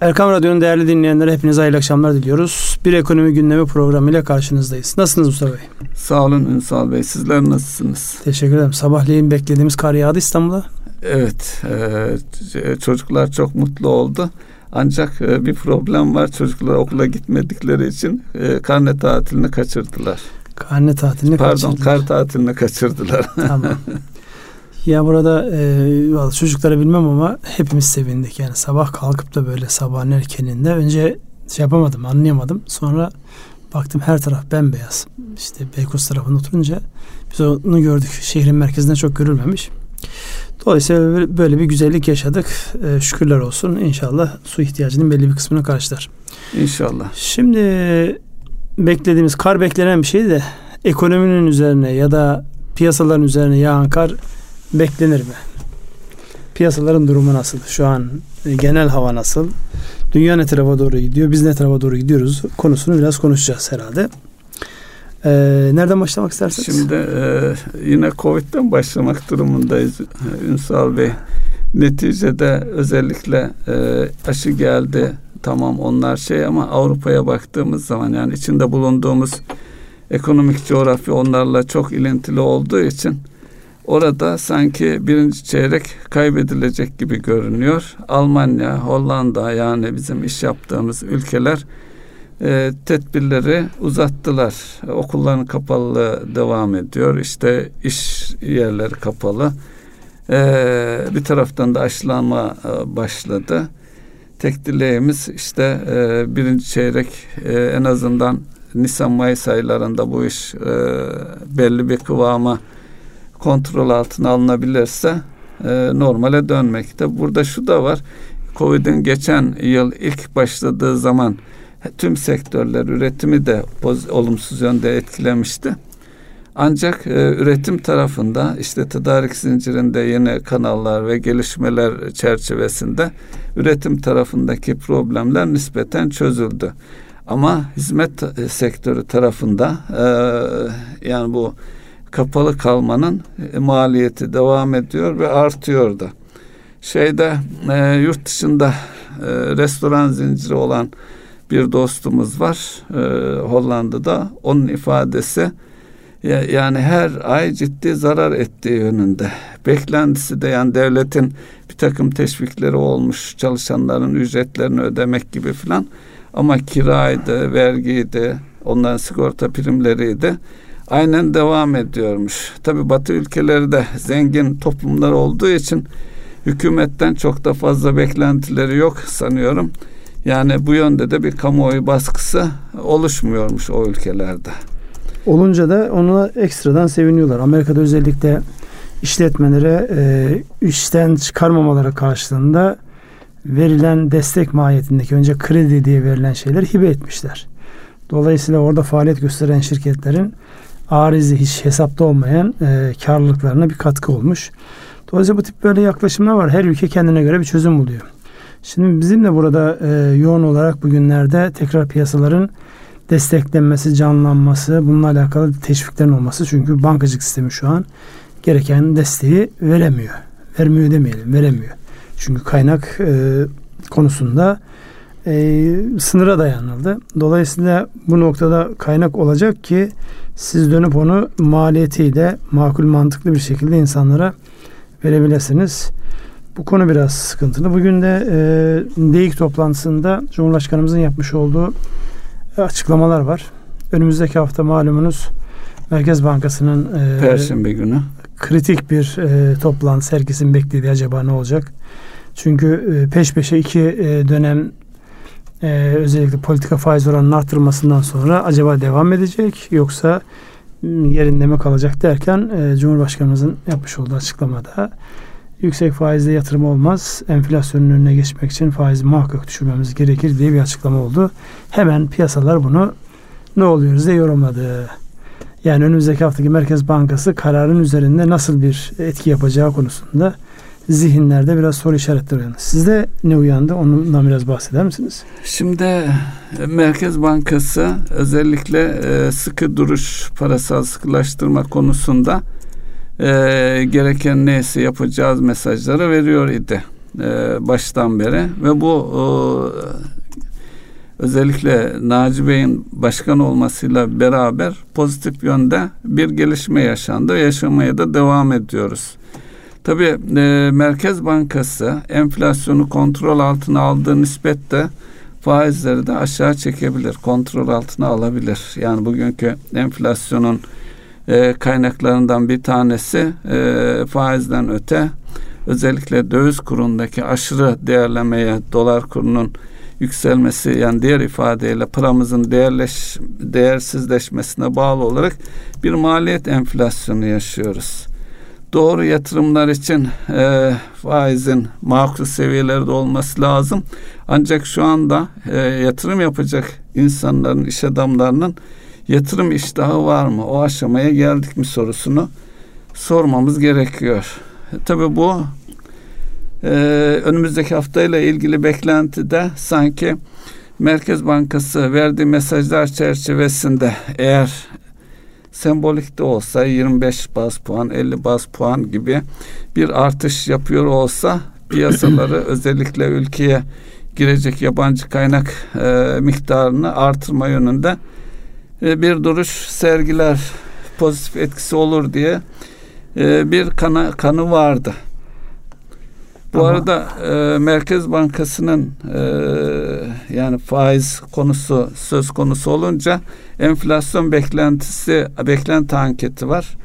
Erkam Radyo'nun değerli dinleyenlere hepinize hayırlı akşamlar diliyoruz. Bir ekonomi gündemi programıyla karşınızdayız. Nasılsınız Mustafa Bey? Sağ olun Ünsal Bey. Sizler nasılsınız? Teşekkür ederim. Sabahleyin beklediğimiz kar yağdı İstanbul'a. Evet. E, çocuklar çok mutlu oldu. Ancak e, bir problem var. Çocuklar okula gitmedikleri için e, karne tatilini kaçırdılar. Karne tatilini Pardon, kaçırdılar. kar tatilini kaçırdılar. Tamam. Ya burada e, çocuklara bilmem ama hepimiz sevindik. Yani sabah kalkıp da böyle sabahın erkeninde önce şey yapamadım, anlayamadım. Sonra baktım her taraf bembeyaz. İşte Beykoz tarafında oturunca biz onu gördük. Şehrin merkezinde çok görülmemiş. Dolayısıyla böyle bir güzellik yaşadık. E, şükürler olsun. İnşallah su ihtiyacının belli bir kısmını karşılar. İnşallah. Şimdi beklediğimiz kar beklenen bir şey de ekonominin üzerine ya da piyasaların üzerine yağan kar beklenir mi? Piyasaların durumu nasıl? Şu an e, genel hava nasıl? Dünya ne tarafa doğru gidiyor? Biz ne tarafa doğru gidiyoruz? Konusunu biraz konuşacağız herhalde. Ee, nereden başlamak isterseniz? Şimdi e, yine Covid'den başlamak durumundayız Ünsal Bey. Neticede özellikle e, aşı geldi. Tamam onlar şey ama Avrupa'ya baktığımız zaman yani içinde bulunduğumuz ekonomik coğrafya onlarla çok ilintili olduğu için orada sanki birinci çeyrek kaybedilecek gibi görünüyor. Almanya, Hollanda yani bizim iş yaptığımız ülkeler e, tedbirleri uzattılar. Okulların kapalılığı devam ediyor. İşte iş yerleri kapalı. E, bir taraftan da aşılanma e, başladı. Tek dileğimiz işte e, birinci çeyrek e, en azından Nisan-Mayıs aylarında bu iş e, belli bir kıvama kontrol altına alınabilirse e, normale dönmekte. Burada şu da var. Covid'in geçen yıl ilk başladığı zaman tüm sektörler üretimi de olumsuz yönde etkilemişti. Ancak e, üretim tarafında işte tedarik zincirinde yeni kanallar ve gelişmeler çerçevesinde üretim tarafındaki problemler nispeten çözüldü. Ama hizmet e, sektörü tarafında e, yani bu kapalı kalmanın e, maliyeti devam ediyor ve artıyor da. Şeyde e, yurt dışında e, restoran zinciri olan bir dostumuz var e, Hollanda'da. Onun ifadesi ya, yani her ay ciddi zarar ettiği yönünde. Beklentisi de yani devletin bir takım teşvikleri olmuş çalışanların ücretlerini ödemek gibi filan. Ama kiraydı, vergiydi, onların sigorta primleriydi. Aynen devam ediyormuş. Tabi Batı ülkeleri de zengin toplumlar olduğu için hükümetten çok da fazla beklentileri yok sanıyorum. Yani bu yönde de bir kamuoyu baskısı oluşmuyormuş o ülkelerde. Olunca da ona ekstradan seviniyorlar. Amerika'da özellikle işletmelere e, işten çıkarmamaları karşılığında verilen destek mahiyetindeki önce kredi diye verilen şeyler hibe etmişler. Dolayısıyla orada faaliyet gösteren şirketlerin arizi hiç hesapta olmayan e, karlılıklarına bir katkı olmuş. Dolayısıyla bu tip böyle yaklaşımlar var. Her ülke kendine göre bir çözüm buluyor. Şimdi bizim de burada e, yoğun olarak bugünlerde tekrar piyasaların desteklenmesi, canlanması, bununla alakalı teşviklerin olması. Çünkü bankacılık sistemi şu an gereken desteği veremiyor. Vermiyor demeyelim, veremiyor. Çünkü kaynak e, konusunda e, sınıra dayanıldı. Dolayısıyla bu noktada kaynak olacak ki siz dönüp onu maliyetiyle makul mantıklı bir şekilde insanlara verebilirsiniz. Bu konu biraz sıkıntılı. Bugün de e, DEİK toplantısında Cumhurbaşkanımızın yapmış olduğu açıklamalar var. Önümüzdeki hafta malumunuz Merkez Bankası'nın e, Perşembe günü kritik bir e, toplantı herkesin beklediği acaba ne olacak? Çünkü e, peş peşe iki e, dönem e, özellikle politika faiz oranının artırılmasından sonra acaba devam edecek yoksa yerinde mi kalacak derken e, Cumhurbaşkanımızın yapmış olduğu açıklamada yüksek faizle yatırım olmaz. Enflasyonun önüne geçmek için faizi muhakkak düşürmemiz gerekir diye bir açıklama oldu. Hemen piyasalar bunu ne oluyoruz diye yorumladı. Yani önümüzdeki haftaki Merkez Bankası kararın üzerinde nasıl bir etki yapacağı konusunda zihinlerde biraz soru işaretleri uyandı. Sizde ne uyandı? Ondan biraz bahseder misiniz? Şimdi e, Merkez Bankası özellikle e, sıkı duruş parasal sıkılaştırma konusunda e, gereken neyse yapacağız mesajları veriyor idi. baştan beri ve bu özellikle Naci Bey'in başkan olmasıyla beraber pozitif yönde bir gelişme yaşandı. Yaşamaya da devam ediyoruz. Tabii e, Merkez Bankası enflasyonu kontrol altına aldığı nispetle faizleri de aşağı çekebilir, kontrol altına alabilir. Yani bugünkü enflasyonun e, kaynaklarından bir tanesi e, faizden öte özellikle döviz kurundaki aşırı değerlemeye dolar kurunun yükselmesi yani diğer ifadeyle paramızın değerleş, değersizleşmesine bağlı olarak bir maliyet enflasyonu yaşıyoruz. Doğru yatırımlar için e, faizin makul seviyelerde olması lazım. Ancak şu anda e, yatırım yapacak insanların, iş adamlarının yatırım iştahı var mı? O aşamaya geldik mi sorusunu sormamız gerekiyor. E, tabii bu e, önümüzdeki haftayla ilgili beklentide sanki Merkez Bankası verdiği mesajlar çerçevesinde eğer sembolik de olsa 25 baz puan 50 baz puan gibi bir artış yapıyor olsa piyasaları özellikle ülkeye girecek yabancı kaynak e, miktarını artırma yönünde e, bir duruş sergiler pozitif etkisi olur diye e, bir kanı, kanı vardı. Bu Ama, arada e, Merkez Bankası'nın e, yani faiz konusu söz konusu olunca enflasyon beklentisi beklenti anketi var.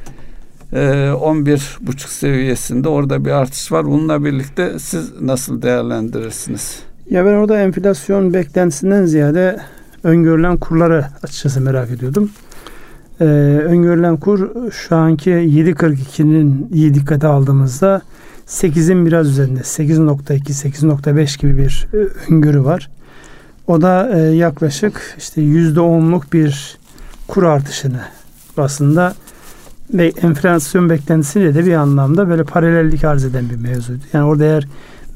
E, 11 buçuk seviyesinde orada bir artış var. Bununla birlikte siz nasıl değerlendirirsiniz? Ya ben orada enflasyon beklentisinden ziyade öngörülen kurları açıkçası merak ediyordum. Ee, öngörülen kur şu anki 7.42'nin iyi dikkate aldığımızda 8'in biraz üzerinde 8.2 8.5 gibi bir e, öngörü var. O da e, yaklaşık işte %10'luk bir kur artışını aslında ve enflasyon beklentisiyle de bir anlamda böyle paralellik arz eden bir mevzuydu. Yani orada eğer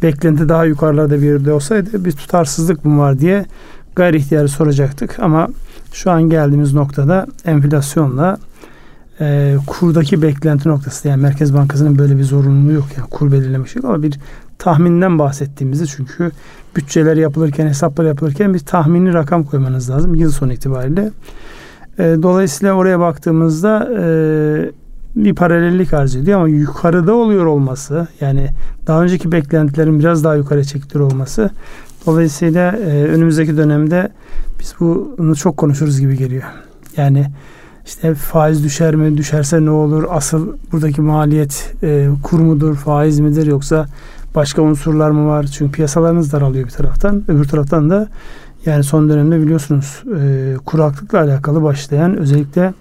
beklenti daha yukarılarda bir yerde olsaydı bir tutarsızlık mı var diye gayri ihtiyarı soracaktık. Ama şu an geldiğimiz noktada enflasyonla e, kurdaki beklenti noktası yani Merkez Bankası'nın böyle bir zorunluluğu yok yani kur belirlemiş yok ama bir tahminden bahsettiğimizde çünkü bütçeler yapılırken hesaplar yapılırken bir tahmini rakam koymanız lazım yıl sonu itibariyle. E, dolayısıyla oraya baktığımızda e, bir paralellik arz ediyor ama yukarıda oluyor olması yani daha önceki beklentilerin biraz daha yukarı çekilir olması dolayısıyla e, önümüzdeki dönemde biz bunu çok konuşuruz gibi geliyor. Yani işte faiz düşer mi? Düşerse ne olur? Asıl buradaki maliyet e, kur mudur? Faiz midir? Yoksa başka unsurlar mı var? Çünkü piyasalarınız daralıyor bir taraftan. Öbür taraftan da yani son dönemde biliyorsunuz e, kuraklıkla alakalı başlayan özellikle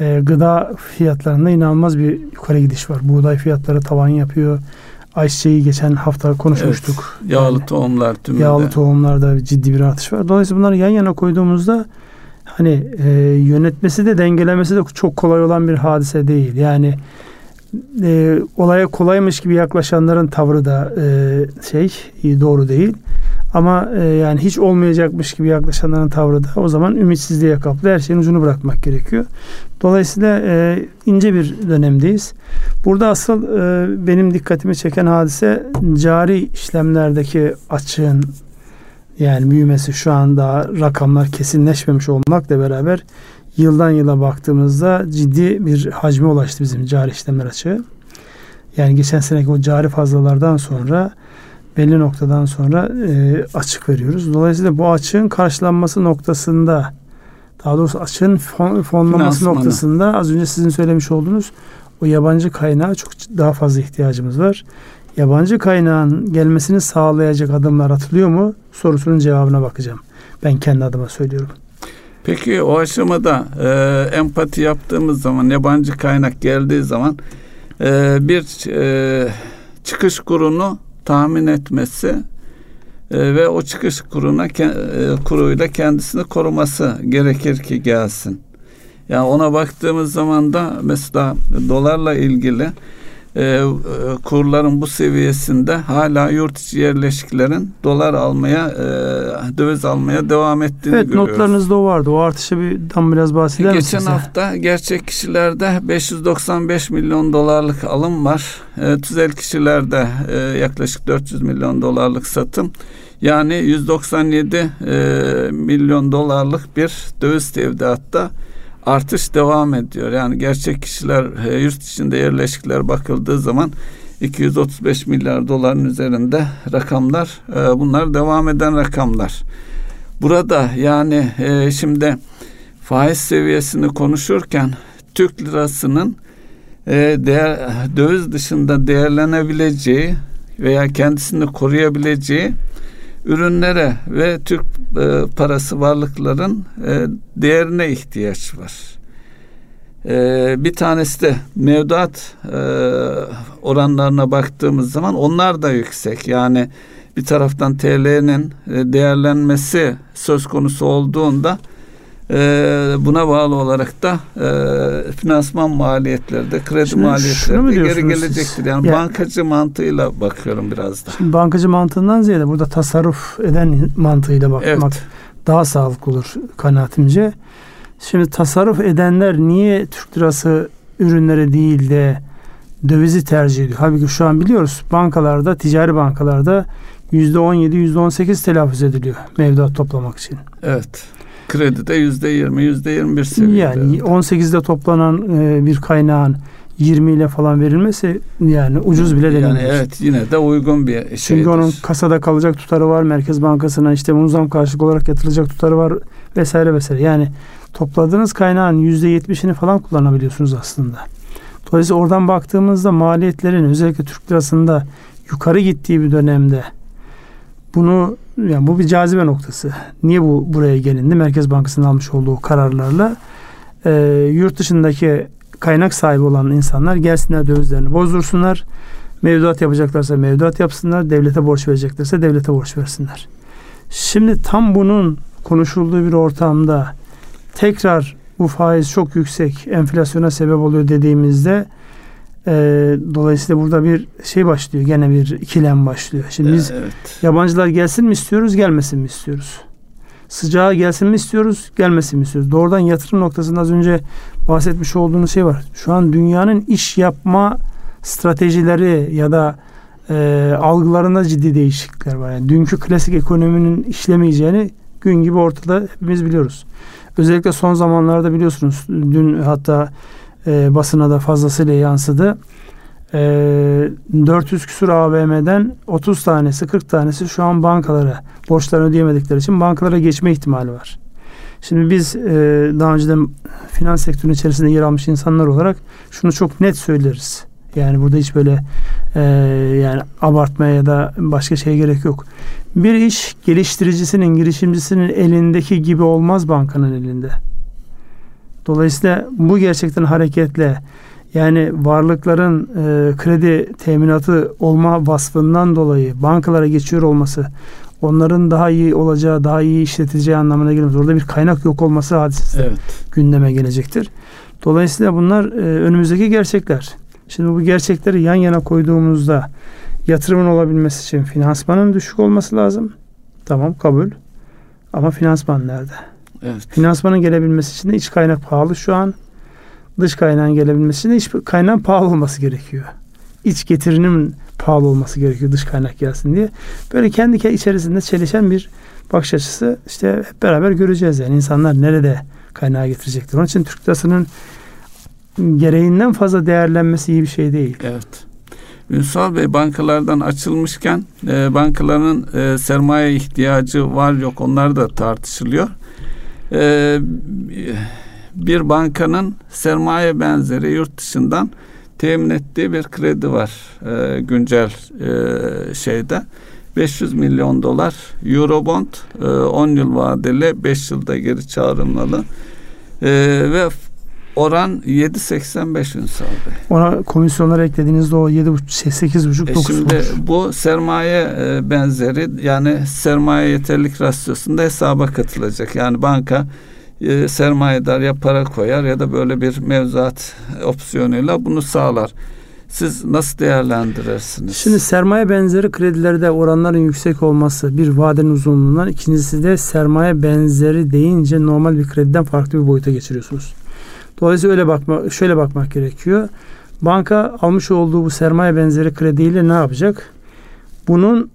e, gıda fiyatlarında inanılmaz bir yukarı gidiş var. Buğday fiyatları tavan yapıyor. Ayçiçeği geçen hafta konuşmuştuk. Evet, yağlı yani, tohumlar tümünde. Yağlı tohumlarda ciddi bir artış var. Dolayısıyla bunları yan yana koyduğumuzda hani e, yönetmesi de dengelemesi de çok kolay olan bir hadise değil. Yani e, olaya kolaymış gibi yaklaşanların tavrı da e, şey doğru değil. Ama e, yani hiç olmayacakmış gibi yaklaşanların tavrı da o zaman ümitsizliğe kaplı her şeyin ucunu bırakmak gerekiyor. Dolayısıyla e, ince bir dönemdeyiz. Burada asıl e, benim dikkatimi çeken hadise cari işlemlerdeki açığın yani büyümesi şu anda rakamlar kesinleşmemiş olmakla beraber yıldan yıla baktığımızda ciddi bir hacme ulaştı bizim cari işlemler açığı. Yani geçen seneki o cari fazlalardan sonra belli noktadan sonra e, açık veriyoruz. Dolayısıyla bu açığın karşılanması noktasında daha doğrusu açığın fon, fonlaması Finansmanı. noktasında az önce sizin söylemiş olduğunuz o yabancı kaynağa çok daha fazla ihtiyacımız var yabancı kaynağın gelmesini sağlayacak adımlar atılıyor mu sorusunun cevabına bakacağım. Ben kendi adıma söylüyorum. Peki o aşamada e, empati yaptığımız zaman yabancı kaynak geldiği zaman e, bir e, çıkış kurunu tahmin etmesi e, ve o çıkış kuruna e, kuruyla kendisini koruması gerekir ki gelsin. Yani ona baktığımız zaman da mesela dolarla ilgili e, kurların bu seviyesinde hala yurt içi yerleşiklerin dolar almaya e, döviz almaya devam ettiğini evet, görüyoruz. notlarınızda o vardı. O artışı bir tam biraz bahseder misiniz? Geçen hafta gerçek kişilerde 595 milyon dolarlık alım var. E, tüzel kişilerde e, yaklaşık 400 milyon dolarlık satım. Yani 197 e, milyon dolarlık bir döviz tevdiatta artış devam ediyor. Yani gerçek kişiler e, yurt içinde yerleşikler bakıldığı zaman 235 milyar doların üzerinde rakamlar e, bunlar devam eden rakamlar. Burada yani e, şimdi faiz seviyesini konuşurken Türk lirasının değer, döviz dışında değerlenebileceği veya kendisini koruyabileceği ürünlere ve Türk e, parası varlıkların e, değerine ihtiyaç var. E, bir tanesi de mevduat e, oranlarına baktığımız zaman onlar da yüksek. Yani bir taraftan TL'nin e, değerlenmesi söz konusu olduğunda e, buna bağlı olarak da e, finansman maliyetleri de kredi Şimdi maliyetleri de geri gelecektir. Yani, yani bankacı mantığıyla bakıyorum biraz da. Şimdi bankacı mantığından ziyade burada tasarruf eden mantığıyla bakmak evet. daha sağlıklı olur kanaatimce. Şimdi tasarruf edenler niye Türk lirası ürünleri değil de dövizi tercih ediyor? Halbuki şu an biliyoruz bankalarda, ticari bankalarda %17, %18 telaffuz ediliyor mevduat toplamak için. Evet. Kredide yüzde yirmi, yüzde yirmi bir seviyede. Yani 18'de toplanan e, bir kaynağın 20 ile falan verilmesi yani ucuz bile denilir. Yani evet yine de uygun bir şey. Çünkü onun kasada kalacak tutarı var. Merkez Bankası'na işte muzam karşılık olarak yatırılacak tutarı var vesaire vesaire. Yani topladığınız kaynağın %70'ini falan kullanabiliyorsunuz aslında. Dolayısıyla oradan baktığımızda maliyetlerin özellikle Türk lirasında yukarı gittiği bir dönemde bunu yani bu bir cazibe noktası. Niye bu buraya gelindi? Merkez Bankası'nın almış olduğu kararlarla e, yurt dışındaki kaynak sahibi olan insanlar gelsinler dövizlerini bozdursunlar. Mevduat yapacaklarsa mevduat yapsınlar. Devlete borç vereceklerse devlete borç versinler. Şimdi tam bunun konuşulduğu bir ortamda tekrar bu faiz çok yüksek enflasyona sebep oluyor dediğimizde e, dolayısıyla burada bir şey başlıyor. Gene bir ikilem başlıyor. Şimdi biz evet. yabancılar gelsin mi istiyoruz, gelmesin mi istiyoruz? Sıcağı gelsin mi istiyoruz, gelmesin mi istiyoruz? Doğrudan yatırım noktasında az önce bahsetmiş olduğunuz şey var. Şu an dünyanın iş yapma stratejileri ya da e, algılarında ciddi değişiklikler var. Yani dünkü klasik ekonominin işlemeyeceğini gün gibi ortada hepimiz biliyoruz. Özellikle son zamanlarda biliyorsunuz dün hatta e, basına da fazlasıyla yansıdı. E, 400 küsur AVM'den 30 tanesi 40 tanesi şu an bankalara borçlarını ödeyemedikleri için bankalara geçme ihtimali var. Şimdi biz e, daha önceden finans sektörünün içerisinde yer almış insanlar olarak şunu çok net söyleriz. Yani burada hiç böyle e, yani abartmaya ya da başka şeye gerek yok. Bir iş geliştiricisinin, girişimcisinin elindeki gibi olmaz bankanın elinde. Dolayısıyla bu gerçekten hareketle yani varlıkların e, kredi teminatı olma vasfından dolayı bankalara geçiyor olması onların daha iyi olacağı, daha iyi işleteceği anlamına gelmez. Orada bir kaynak yok olması hadisesi evet. gündeme gelecektir. Dolayısıyla bunlar e, önümüzdeki gerçekler. Şimdi bu gerçekleri yan yana koyduğumuzda yatırımın olabilmesi için finansmanın düşük olması lazım. Tamam kabul. Ama finansman nerede? Evet. Finansmanın gelebilmesi için de iç kaynak pahalı şu an. Dış kaynağın gelebilmesi için de iç kaynağın pahalı olması gerekiyor. İç getirinin pahalı olması gerekiyor dış kaynak gelsin diye. Böyle kendi içerisinde çelişen bir bakış açısı işte hep beraber göreceğiz yani insanlar nerede kaynağı getirecektir. Onun için Türk lirasının gereğinden fazla değerlenmesi iyi bir şey değil. Evet. Ünsal Bey bankalardan açılmışken e, bankaların e, sermaye ihtiyacı var yok onlar da tartışılıyor. E, bir bankanın sermaye benzeri yurt dışından temin ettiği bir kredi var e, güncel e, şeyde. 500 milyon dolar Eurobond e, 10 yıl vadeli 5 yılda geri çağrılmalı. E, ve Oran 7.85 Ünsal Bey. Ona komisyonlar eklediğinizde o 7.5 9 e Şimdi bu sermaye e, benzeri yani sermaye yeterlik rasyosunda hesaba katılacak. Yani banka e, sermayedar ya para koyar ya da böyle bir mevzuat opsiyonuyla bunu sağlar. Siz nasıl değerlendirirsiniz? Şimdi sermaye benzeri kredilerde oranların yüksek olması bir vadenin uzunluğundan ikincisi de sermaye benzeri deyince normal bir krediden farklı bir boyuta geçiriyorsunuz. Dolayısıyla öyle bakma, şöyle bakmak gerekiyor. Banka almış olduğu bu sermaye benzeri krediyle ne yapacak? Bunun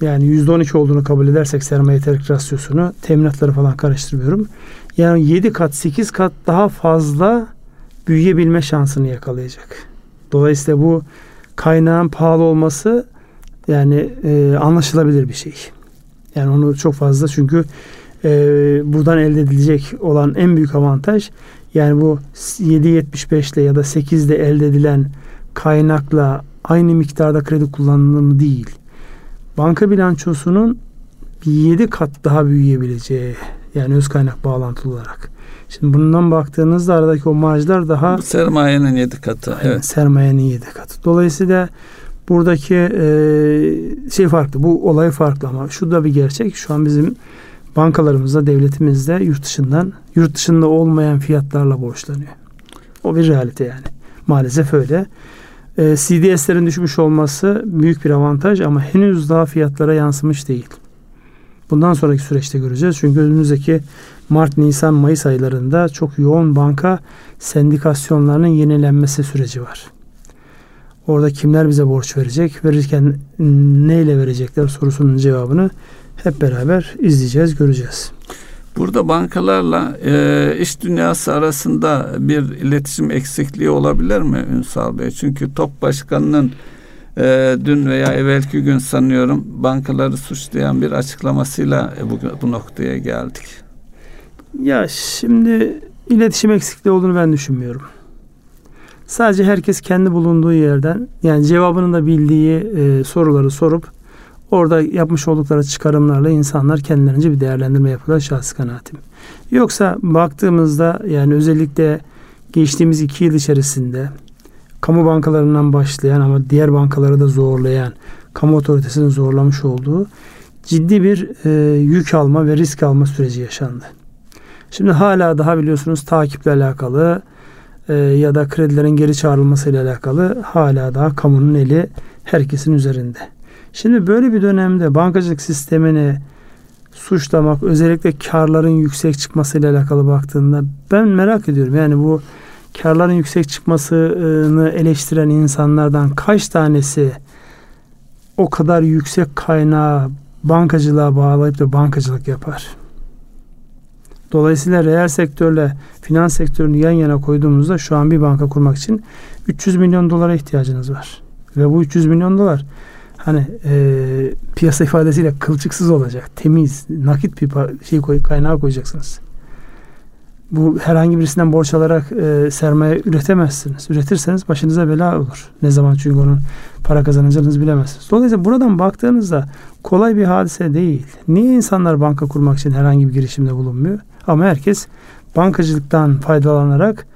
yani %12 olduğunu kabul edersek sermaye yeterlik rasyosunu teminatları falan karıştırmıyorum. Yani 7 kat 8 kat daha fazla büyüyebilme şansını yakalayacak. Dolayısıyla bu kaynağın pahalı olması yani e, anlaşılabilir bir şey. Yani onu çok fazla çünkü e, buradan elde edilecek olan en büyük avantaj yani bu 7.75 ile ya da 8 ile elde edilen kaynakla aynı miktarda kredi kullanımı değil. Banka bilançosunun 7 kat daha büyüyebileceği yani öz kaynak bağlantılı olarak. Şimdi bundan baktığınızda aradaki o marjlar daha Bu sermayenin 7 katı. Aynen, evet. sermayenin 7 katı. Dolayısıyla buradaki e, şey farklı. Bu olay farklı ama şu da bir gerçek. Şu an bizim bankalarımızda, devletimizde yurt dışından, yurt dışında olmayan fiyatlarla borçlanıyor. O bir realite yani. Maalesef öyle. E, CDS'lerin düşmüş olması büyük bir avantaj ama henüz daha fiyatlara yansımış değil. Bundan sonraki süreçte göreceğiz. Çünkü önümüzdeki Mart, Nisan, Mayıs aylarında çok yoğun banka sendikasyonlarının yenilenmesi süreci var. Orada kimler bize borç verecek? Verirken neyle verecekler sorusunun cevabını hep beraber izleyeceğiz, göreceğiz. Burada bankalarla e, iş dünyası arasında bir iletişim eksikliği olabilir mi Ünsal Bey? Çünkü TOP Başkanı'nın e, dün veya evvelki gün sanıyorum bankaları suçlayan bir açıklamasıyla e, bu, bu noktaya geldik. Ya şimdi iletişim eksikliği olduğunu ben düşünmüyorum. Sadece herkes kendi bulunduğu yerden yani cevabını da bildiği e, soruları sorup orada yapmış oldukları çıkarımlarla insanlar kendilerince bir değerlendirme yapıyorlar şahsi kanaatim. Yoksa baktığımızda yani özellikle geçtiğimiz iki yıl içerisinde kamu bankalarından başlayan ama diğer bankaları da zorlayan kamu otoritesinin zorlamış olduğu ciddi bir e, yük alma ve risk alma süreci yaşandı. Şimdi hala daha biliyorsunuz takiple alakalı e, ya da kredilerin geri çağrılması ile alakalı hala daha kamunun eli herkesin üzerinde. Şimdi böyle bir dönemde bankacılık sistemini suçlamak özellikle karların yüksek çıkması ile alakalı baktığında ben merak ediyorum. Yani bu karların yüksek çıkmasını eleştiren insanlardan kaç tanesi o kadar yüksek kaynağı bankacılığa bağlayıp da bankacılık yapar? Dolayısıyla reel sektörle finans sektörünü yan yana koyduğumuzda şu an bir banka kurmak için 300 milyon dolara ihtiyacınız var. Ve bu 300 milyon dolar hani e, piyasa ifadesiyle kılçıksız olacak. Temiz, nakit bir şey koy, kaynağı koyacaksınız. Bu herhangi birisinden borç alarak e, sermaye üretemezsiniz. Üretirseniz başınıza bela olur. Ne zaman çünkü onun para kazanacağınızı bilemezsiniz. Dolayısıyla buradan baktığınızda kolay bir hadise değil. Niye insanlar banka kurmak için herhangi bir girişimde bulunmuyor? Ama herkes bankacılıktan faydalanarak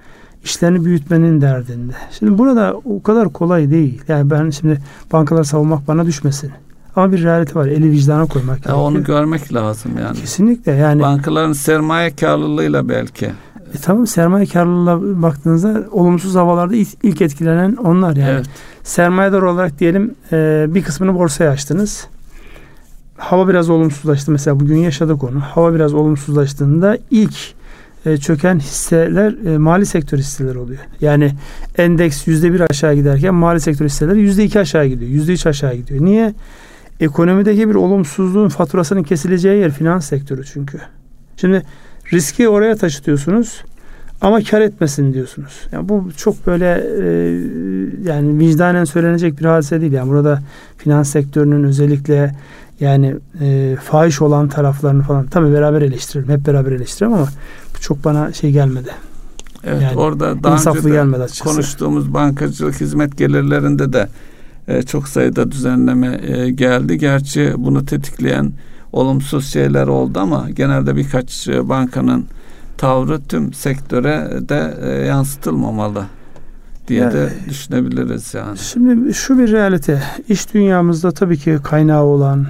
işlerini büyütmenin derdinde. Şimdi burada o kadar kolay değil. Yani ben şimdi bankalar savunmak bana düşmesin. Ama bir realite var. Eli vicdana koymak gerekiyor. Onu görmek lazım yani. Kesinlikle yani. Bankaların sermaye karlılığıyla belki. E tamam sermaye karlılığına baktığınızda olumsuz havalarda ilk etkilenen onlar yani. Evet. Sermayedar olarak diyelim e, bir kısmını borsaya açtınız. Hava biraz olumsuzlaştı. Mesela bugün yaşadık onu. Hava biraz olumsuzlaştığında ilk e, çöken hisseler e, mali sektör hisseleri oluyor. Yani endeks yüzde bir aşağı giderken mali sektör hisseleri yüzde iki aşağı gidiyor. Yüzde üç aşağı gidiyor. Niye? Ekonomideki bir olumsuzluğun faturasının kesileceği yer finans sektörü çünkü. Şimdi riski oraya taşıtıyorsunuz ama kar etmesin diyorsunuz. Yani bu çok böyle e, yani vicdanen söylenecek bir hadise değil. Yani burada finans sektörünün özellikle yani e, fahiş olan taraflarını falan tabii beraber eleştirelim. Hep beraber eleştirelim ama çok bana şey gelmedi. Evet yani, orada daha önce de gelmedi konuştuğumuz bankacılık hizmet gelirlerinde de e, çok sayıda düzenleme e, geldi. Gerçi bunu tetikleyen olumsuz şeyler oldu ama genelde birkaç e, bankanın tavrı tüm sektöre de e, yansıtılmamalı diye yani, de düşünebiliriz yani. Şimdi şu bir realite. İş dünyamızda tabii ki kaynağı olan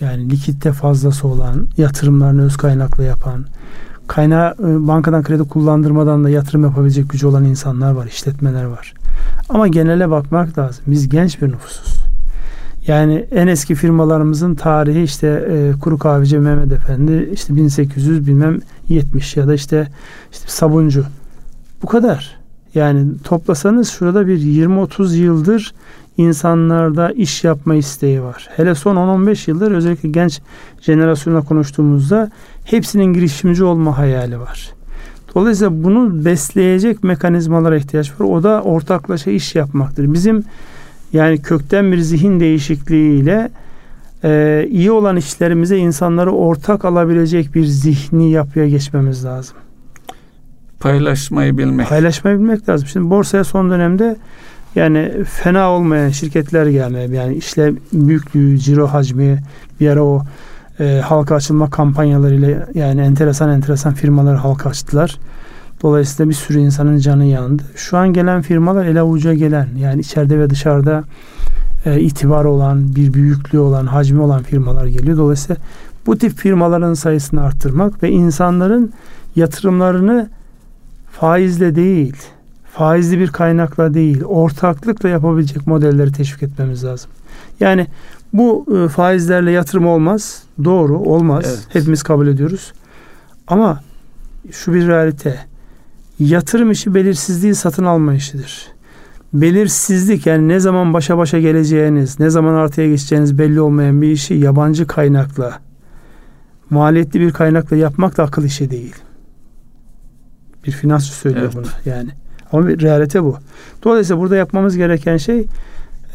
yani likitte fazlası olan, yatırımlarını öz kaynakla yapan, kaynağı e, bankadan kredi kullandırmadan da yatırım yapabilecek gücü olan insanlar var, işletmeler var. Ama genele bakmak lazım. Biz genç bir nüfusuz. Yani en eski firmalarımızın tarihi işte e, Kuru Kahveci Mehmet Efendi işte 1800 bilmem 70 ya da işte işte sabuncu. Bu kadar. Yani toplasanız şurada bir 20-30 yıldır insanlarda iş yapma isteği var. Hele son 10-15 yıldır özellikle genç jenerasyonla konuştuğumuzda hepsinin girişimci olma hayali var. Dolayısıyla bunu besleyecek mekanizmalara ihtiyaç var. O da ortaklaşa iş yapmaktır. Bizim yani kökten bir zihin değişikliğiyle e, iyi olan işlerimize insanları ortak alabilecek bir zihni yapıya geçmemiz lazım. Paylaşmayı bilmek. Paylaşmayı bilmek lazım. Şimdi borsaya son dönemde yani fena olmayan şirketler gelmeye yani işle büyüklüğü, ciro hacmi bir ara o e, halka açılma kampanyalarıyla yani enteresan enteresan firmalar halka açtılar. Dolayısıyla bir sürü insanın canı yandı. Şu an gelen firmalar ele avuca gelen yani içeride ve dışarıda e, itibar olan, bir büyüklüğü olan, hacmi olan firmalar geliyor. Dolayısıyla bu tip firmaların sayısını arttırmak ve insanların yatırımlarını faizle değil, faizli bir kaynakla değil, ortaklıkla yapabilecek modelleri teşvik etmemiz lazım. Yani bu e, faizlerle yatırım olmaz. Doğru, olmaz. Evet. Hepimiz kabul ediyoruz. Ama şu bir realite. Yatırım işi belirsizliği satın alma işidir. Belirsizlik yani ne zaman başa başa geleceğiniz, ne zaman artıya geçeceğiniz belli olmayan bir işi yabancı kaynakla, maliyetli bir kaynakla yapmak da akıl işi değil. Bir finansçı söylüyor evet. bunu yani. Ama bir realite bu. Dolayısıyla burada yapmamız gereken şey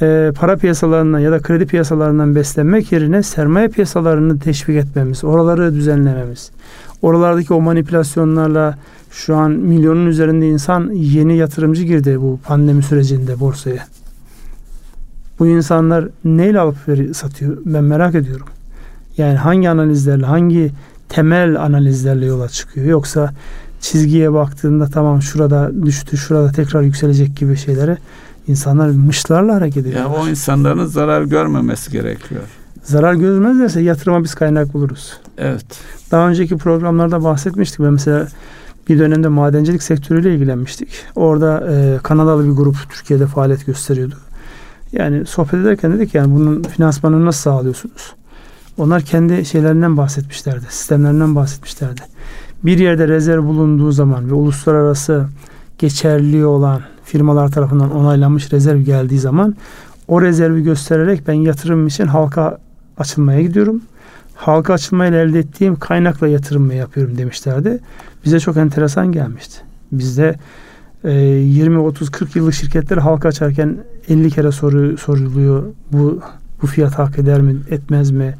e, para piyasalarından ya da kredi piyasalarından beslenmek yerine sermaye piyasalarını teşvik etmemiz, oraları düzenlememiz. Oralardaki o manipülasyonlarla şu an milyonun üzerinde insan yeni yatırımcı girdi bu pandemi sürecinde borsaya. Bu insanlar neyle alıp satıyor? Ben merak ediyorum. Yani hangi analizlerle, hangi temel analizlerle yola çıkıyor? Yoksa çizgiye baktığında tamam şurada düştü, şurada tekrar yükselecek gibi şeylere insanlar mışlarla hareket ediyor. Ya o insanların zarar görmemesi gerekiyor. Zarar görmezlerse yatırıma biz kaynak buluruz. Evet. Daha önceki programlarda bahsetmiştik. Ben mesela bir dönemde madencilik sektörüyle ilgilenmiştik. Orada e, Kanadalı bir grup Türkiye'de faaliyet gösteriyordu. Yani sohbet ederken dedik yani bunun finansmanını nasıl sağlıyorsunuz? Onlar kendi şeylerinden bahsetmişlerdi. Sistemlerinden bahsetmişlerdi. Bir yerde rezerv bulunduğu zaman ve uluslararası geçerli olan firmalar tarafından onaylanmış rezerv geldiği zaman o rezervi göstererek ben yatırım için halka açılmaya gidiyorum. Halka açılmayla elde ettiğim kaynakla yatırım yapıyorum demişlerdi. Bize çok enteresan gelmişti. Bizde e, 20, 30, 40 yıllık şirketler halka açarken 50 kere soru soruluyor. Bu bu fiyat hak eder mi, etmez mi?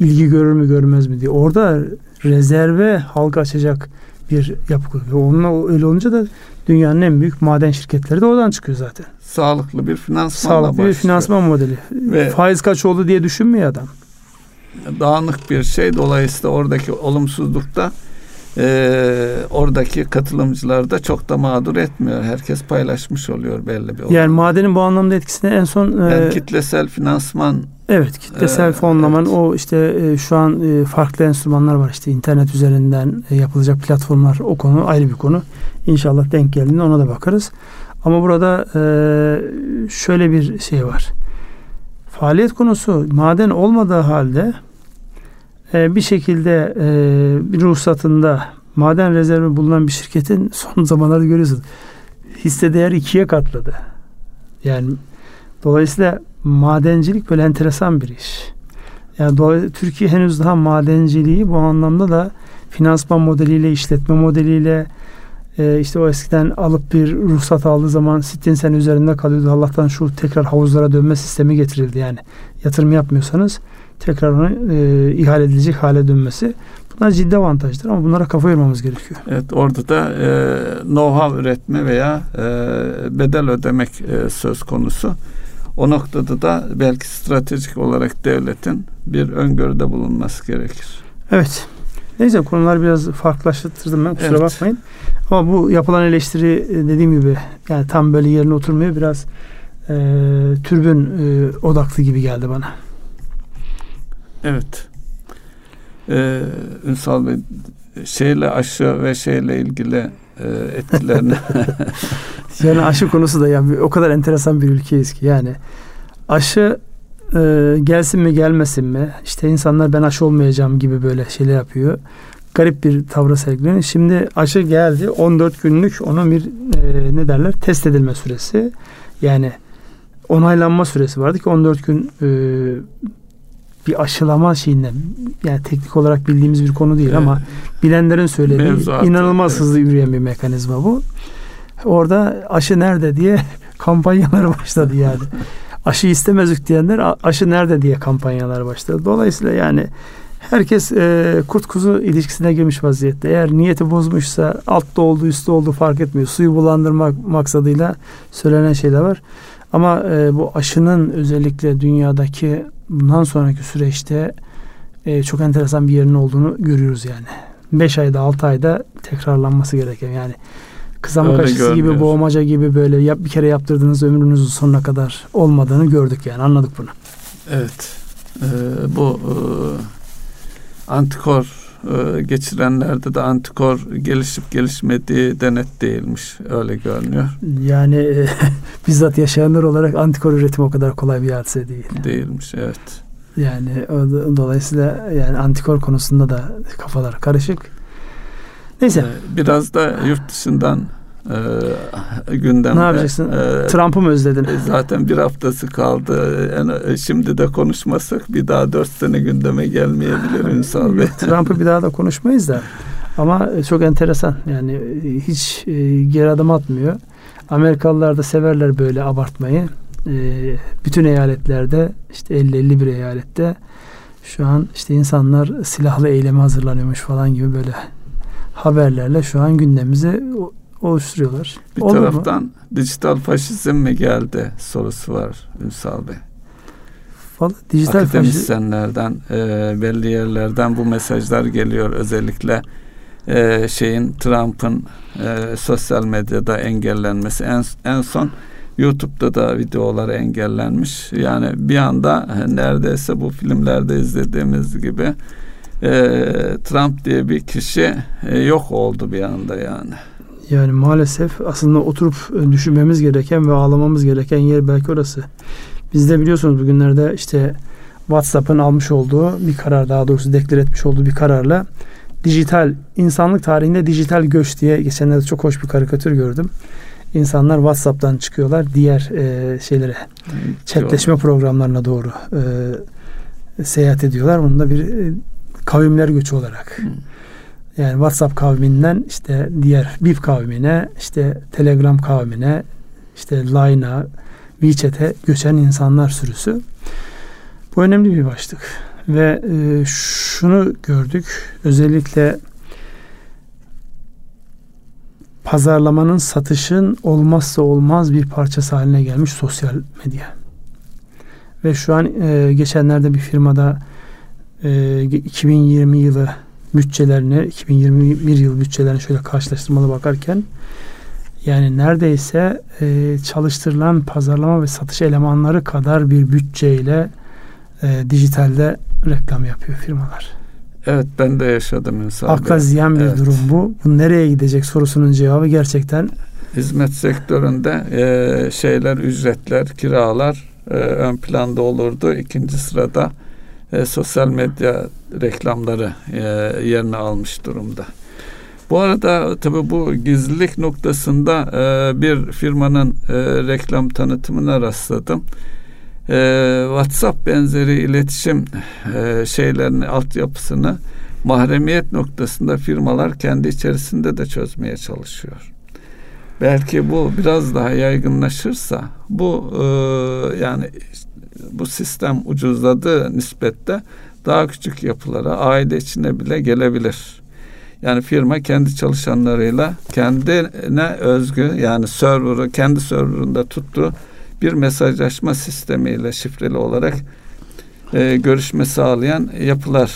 ilgi görür mü, görmez mi diye. Orada rezerve halka açacak bir yapı kuruyor. Onunla öyle olunca da dünyanın en büyük maden şirketleri de oradan çıkıyor zaten. Sağlıklı bir finansman Sağlıklı başlıyor. bir finansman modeli. Ve Faiz kaç oldu diye düşünmüyor adam. Dağınık bir şey. Dolayısıyla oradaki olumsuzlukta e, oradaki katılımcılar da çok da mağdur etmiyor. Herkes paylaşmış oluyor belli bir oranda. Yani madenin bu anlamda etkisini en son... E, yani kitlesel finansman Evet kitlesel ee, fonlaman evet. o işte e, şu an e, farklı enstrümanlar var işte internet üzerinden e, yapılacak platformlar o konu ayrı bir konu. İnşallah denk geldiğinde ona da bakarız. Ama burada e, şöyle bir şey var. Faaliyet konusu maden olmadığı halde e, bir şekilde e, bir ruhsatında maden rezervi bulunan bir şirketin son zamanlarda görüyorsunuz hisse değer ikiye katladı. Yani dolayısıyla madencilik böyle enteresan bir iş. Yani Türkiye henüz daha madenciliği bu anlamda da finansman modeliyle, işletme modeliyle e, işte o eskiden alıp bir ruhsat aldığı zaman sitin sen üzerinde kalıyordu. Allah'tan şu tekrar havuzlara dönme sistemi getirildi. Yani yatırım yapmıyorsanız tekrar onu e, ihale edilecek hale dönmesi. Bunlar ciddi avantajdır ama bunlara kafa yormamız gerekiyor. Evet orada da e, know-how üretme veya e, bedel ödemek e, söz konusu. O noktada da belki stratejik olarak devletin bir öngörüde bulunması gerekir. Evet. Neyse konular biraz farklılaştırdım ben kusura evet. bakmayın. Ama bu yapılan eleştiri e, dediğim gibi yani tam böyle yerine oturmuyor. Biraz e, türbün e, odaklı gibi geldi bana. Evet. Ee, Ünsal Bey şeyle aşı ve şeyle ilgili etkilerini Yani aşı konusu da yani o kadar enteresan bir ülkeyiz ki yani aşı e, gelsin mi gelmesin mi işte insanlar ben aşı olmayacağım gibi böyle şeyler yapıyor. Garip bir tavra sergiliyor. Şimdi aşı geldi 14 günlük onun bir e, ne derler test edilme süresi yani onaylanma süresi vardı ki 14 gün e, bir aşılama şeyinden yani teknik olarak bildiğimiz bir konu değil evet. ama bilenlerin söylediği Mevzuatı, inanılmaz evet. hızlı yürüyen bir mekanizma bu. Orada aşı nerede diye kampanyalar başladı yani. aşı istemezdik diyenler aşı nerede diye kampanyalar başladı. Dolayısıyla yani herkes e, kurt kuzu ilişkisine girmiş vaziyette. Eğer niyeti bozmuşsa altta olduğu üstte olduğu fark etmiyor. Suyu bulandırmak maksadıyla söylenen şeyler var. Ama e, bu aşının özellikle dünyadaki bundan sonraki süreçte e, çok enteresan bir yerin olduğunu görüyoruz yani. 5 ayda 6 ayda tekrarlanması gereken yani kızamık Öyle aşısı gibi boğmaca gibi böyle yap, bir kere yaptırdığınız ömrünüzün sonuna kadar olmadığını gördük yani anladık bunu. Evet. Ee, bu e, antikor e, geçirenlerde de antikor gelişip gelişmediği denet değilmiş. Öyle görünüyor. Yani e, bizzat yaşayanlar olarak antikor üretimi o kadar kolay bir hadise değil. Değilmiş evet. Yani o, dolayısıyla yani antikor konusunda da kafalar karışık. Neyse. Ee, biraz da yurt dışından e, gündemde. Ne yapacaksın? E, Trump'ı mı özledin? E, zaten bir haftası kaldı. Yani, e, şimdi de konuşmasak bir daha dört sene gündeme gelmeyebilir Ünsal Bey. Trump'ı bir daha da konuşmayız da. Ama çok enteresan. Yani e, hiç e, geri adım atmıyor. Amerikalılar da severler böyle abartmayı. E, bütün eyaletlerde işte 50-51 eyalette şu an işte insanlar silahlı eyleme hazırlanıyormuş falan gibi böyle haberlerle şu an gündemimizi oluşturuyorlar. Bir Olur taraftan mu? dijital faşizm mi geldi sorusu var Ünsal Bey. Vallahi dijital Akademisyenlerden e, belli yerlerden bu mesajlar geliyor özellikle e, şeyin Trump'ın e, sosyal medyada engellenmesi en, en son YouTube'da da videolar engellenmiş. Yani bir anda neredeyse bu filmlerde izlediğimiz gibi e, Trump diye bir kişi e, yok oldu bir anda yani. Yani maalesef aslında oturup e, düşünmemiz gereken ve ağlamamız gereken yer belki orası. Bizde biliyorsunuz bugünlerde işte WhatsApp'ın almış olduğu bir karar daha doğrusu deklar etmiş olduğu bir kararla dijital insanlık tarihinde dijital göç diye geçenlerde çok hoş bir karikatür gördüm. İnsanlar WhatsApp'tan çıkıyorlar diğer e, şeylere chatleşme programlarına doğru e, seyahat ediyorlar. Bunu da bir e, kavimler göçü olarak. Hmm yani WhatsApp kavminden işte diğer BIP kavmine, işte Telegram kavmine, işte Line'a, WeChat'e göçen insanlar sürüsü. Bu önemli bir başlık. Ve e, şunu gördük. Özellikle pazarlamanın, satışın olmazsa olmaz bir parçası haline gelmiş sosyal medya. Ve şu an e, geçenlerde bir firmada e, 2020 yılı bütçelerini 2021 yıl bütçelerini şöyle karşılaştırmalı bakarken yani neredeyse e, çalıştırılan pazarlama ve satış elemanları kadar bir bütçeyle e, dijitalde reklam yapıyor firmalar. Evet ben de yaşadım insan. Akla ziyan bir evet. durum bu. Bu nereye gidecek sorusunun cevabı gerçekten hizmet sektöründe e, şeyler ücretler kiralar e, ön planda olurdu. İkinci sırada e, sosyal medya reklamları e, yerini almış durumda. Bu arada tabi bu gizlilik noktasında e, bir firmanın e, reklam tanıtımına rastladım. E, WhatsApp benzeri iletişim e, şeylerini altyapısını mahremiyet noktasında firmalar kendi içerisinde de çözmeye çalışıyor. Belki bu biraz daha yaygınlaşırsa bu e, yani bu sistem ucuzladığı nispette daha küçük yapılara, aile içine bile gelebilir. Yani firma kendi çalışanlarıyla kendine özgü yani server'ı kendi server'ında tuttuğu bir mesajlaşma sistemiyle şifreli olarak e, görüşme sağlayan yapılar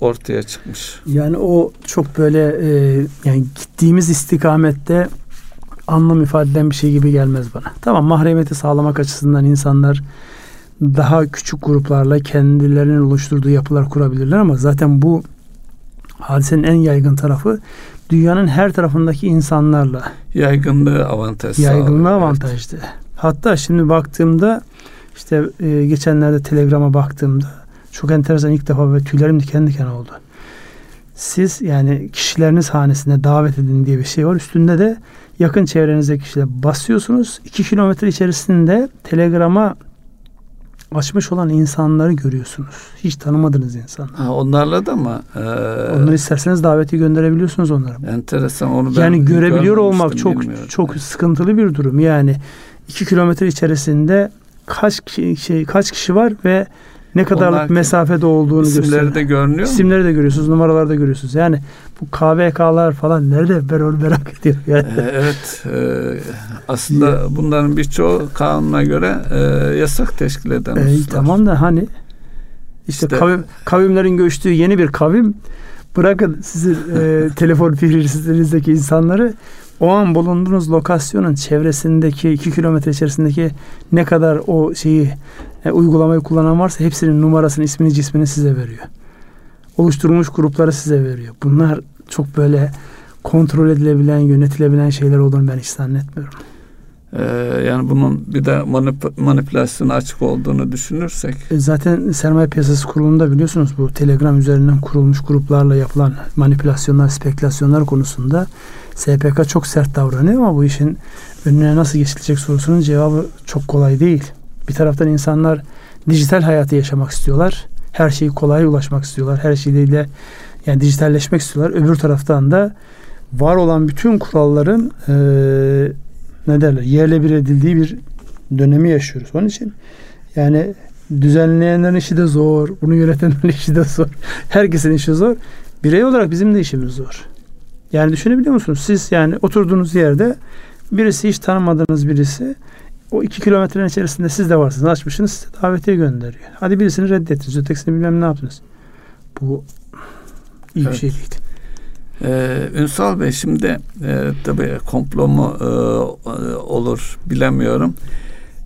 ortaya çıkmış. Yani o çok böyle e, yani gittiğimiz istikamette anlam ifade eden bir şey gibi gelmez bana. Tamam mahremiyeti sağlamak açısından insanlar daha küçük gruplarla kendilerinin oluşturduğu yapılar kurabilirler ama zaten bu Hadisenin en yaygın tarafı dünyanın her tarafındaki insanlarla. Yaygınlığı avantaj Yaygınlığı avantajlı. Evet. Hatta şimdi baktığımda işte e, geçenlerde telegrama baktığımda çok enteresan ilk defa ve tüylerim diken diken oldu. Siz yani kişileriniz hanesine davet edin diye bir şey var. Üstünde de yakın çevrenizdeki kişiler basıyorsunuz. 2 kilometre içerisinde telegrama açmış olan insanları görüyorsunuz. Hiç tanımadığınız insanlar. Ha, onlarla da mı? Ee, Onları isterseniz daveti gönderebiliyorsunuz onlara. Enteresan onu ben Yani görebiliyor olmak çok çok sıkıntılı bir durum. Yani 2 kilometre içerisinde kaç kişi, şey kaç kişi var ve ne kadarlık Onlar mesafede olduğunu isimleri gösteriyor. de görünüyor İsimleri de görüyorsunuz, numaraları da görüyorsunuz. Yani bu KVK'lar falan nerede ben onu merak ediyorum. Yani. Ee, evet. E, aslında bunların birçoğu kanuna göre e, yasak teşkil eden e, Tamam da hani işte, işte kavim, kavimlerin göçtüğü yeni bir kavim bırakın sizin e, telefon fihrinizdeki insanları o an bulunduğunuz lokasyonun çevresindeki iki kilometre içerisindeki ne kadar o şeyi e, uygulamayı kullanan varsa hepsinin numarasını, ismini, cismini size veriyor. Oluşturulmuş grupları size veriyor. Bunlar çok böyle kontrol edilebilen, yönetilebilen şeyler olduğunu ben hiç zannetmiyorum. Ee, yani bunun bir de manip manipülasyona açık olduğunu düşünürsek. E zaten sermaye piyasası kurulunda biliyorsunuz bu Telegram üzerinden kurulmuş gruplarla yapılan manipülasyonlar, spekülasyonlar konusunda SPK çok sert davranıyor ama bu işin önüne nasıl geçilecek sorusunun cevabı çok kolay değil. Bir taraftan insanlar dijital hayatı yaşamak istiyorlar. Her şeyi kolay ulaşmak istiyorlar. Her şeyiyle yani dijitalleşmek istiyorlar. Öbür taraftan da var olan bütün kuralların e, ne derler yerle bir edildiği bir dönemi yaşıyoruz. Onun için yani düzenleyenlerin işi de zor. Bunu yönetenlerin işi de zor. Herkesin işi zor. Birey olarak bizim de işimiz zor. Yani düşünebiliyor musunuz? Siz yani oturduğunuz yerde birisi hiç tanımadığınız birisi o iki kilometrenin içerisinde siz de varsınız. Açmışsınız size davetiye gönderiyor. Hadi birisini reddettiniz. Ötekisini bilmem ne yaptınız. Bu iyi evet. bir şey değil. Ee, Ünsal Bey şimdi e, tabii komplo mu e, olur bilemiyorum.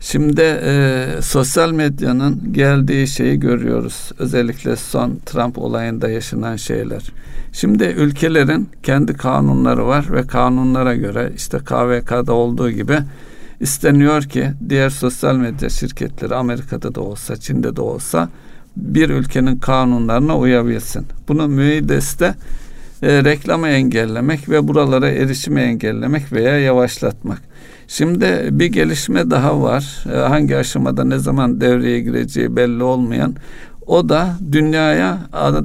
Şimdi e, sosyal medyanın geldiği şeyi görüyoruz. Özellikle son Trump olayında yaşanan şeyler. Şimdi ülkelerin kendi kanunları var ve kanunlara göre işte KVK'da olduğu gibi isteniyor ki diğer sosyal medya şirketleri Amerika'da da olsa Çin'de de olsa bir ülkenin kanunlarına uyabilsin. Bunun müeyyidesi de e, reklamı engellemek ve buralara erişimi engellemek veya yavaşlatmak. Şimdi bir gelişme daha var. E, hangi aşamada ne zaman devreye gireceği belli olmayan. O da dünyaya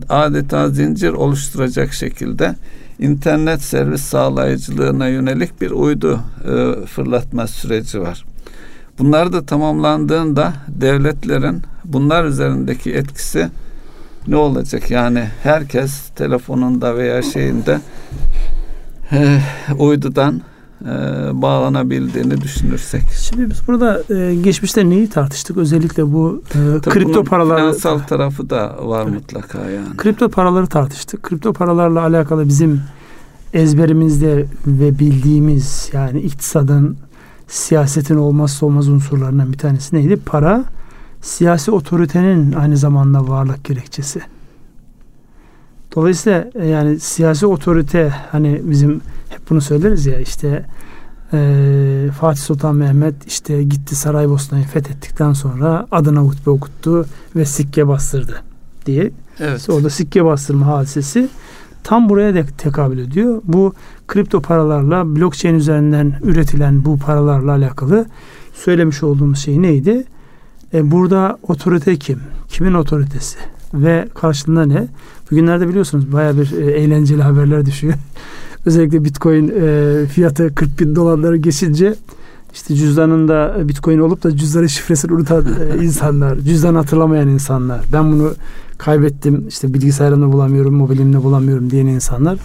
adeta zincir oluşturacak şekilde internet servis sağlayıcılığına yönelik bir uydu e, fırlatma süreci var. Bunlar da tamamlandığında devletlerin bunlar üzerindeki etkisi ne olacak? Yani herkes telefonunda veya şeyinde e, uydudan e, bağlanabildiğini düşünürsek. Şimdi biz burada e, geçmişte neyi tartıştık? Özellikle bu e, kripto paralar finansal tarafı da var evet. mutlaka yani. Kripto paraları tartıştık. Kripto paralarla alakalı bizim ezberimizde ve bildiğimiz yani iktisadın siyasetin olmazsa olmaz unsurlarından bir tanesi neydi? Para siyasi otoritenin aynı zamanda varlık gerekçesi. Dolayısıyla e, yani siyasi otorite hani bizim bunu söyleriz ya işte e, Fatih Sultan Mehmet işte gitti Saraybosna'yı fethettikten sonra adına hutbe okuttu ve sikke bastırdı diye. Evet. İşte orada sikke bastırma hadisesi tam buraya de tekabül ediyor. Bu kripto paralarla blockchain üzerinden üretilen bu paralarla alakalı söylemiş olduğumuz şey neydi? E, burada otorite kim? Kimin otoritesi? Ve karşılığında ne? Bugünlerde biliyorsunuz baya bir e, eğlenceli haberler düşüyor. Özellikle Bitcoin e, fiyatı 40 bin dolarları geçince işte cüzdanında Bitcoin olup da cüzdanın şifresini unutan e, insanlar, cüzdan hatırlamayan insanlar. Ben bunu kaybettim, işte bilgisayarımda bulamıyorum, mobilimde bulamıyorum diyen insanlar.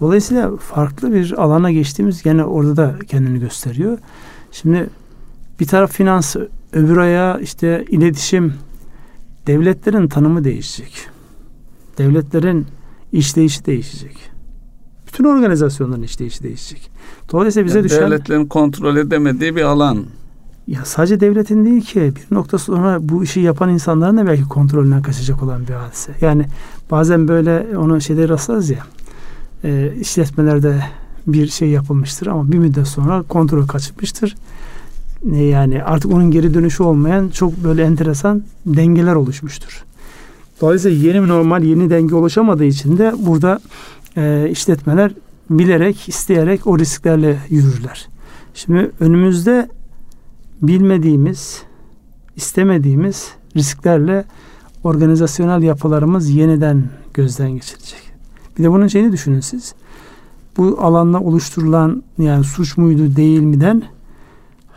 Dolayısıyla farklı bir alana geçtiğimiz gene orada da kendini gösteriyor. Şimdi bir taraf finans, öbür ayağı işte iletişim. Devletlerin tanımı değişecek. Devletlerin işleyişi değişecek. Bütün organizasyonların işleyişi değişecek. Dolayısıyla bize yani düşen... Devletlerin kontrol edemediği bir alan. Ya sadece devletin değil ki bir nokta sonra bu işi yapan insanların da belki kontrolünden kaçacak olan bir hadise. Yani bazen böyle onu şeyde rastlarız ya e, işletmelerde bir şey yapılmıştır ama bir müddet sonra kontrol kaçmıştır. E, yani artık onun geri dönüşü olmayan çok böyle enteresan dengeler oluşmuştur. Dolayısıyla yeni normal yeni denge oluşamadığı için de burada e, işletmeler bilerek, isteyerek o risklerle yürürler. Şimdi önümüzde bilmediğimiz, istemediğimiz risklerle organizasyonel yapılarımız yeniden gözden geçirecek. Bir de bunun şeyini düşünün siz. Bu alanda oluşturulan yani suç muydu değil miden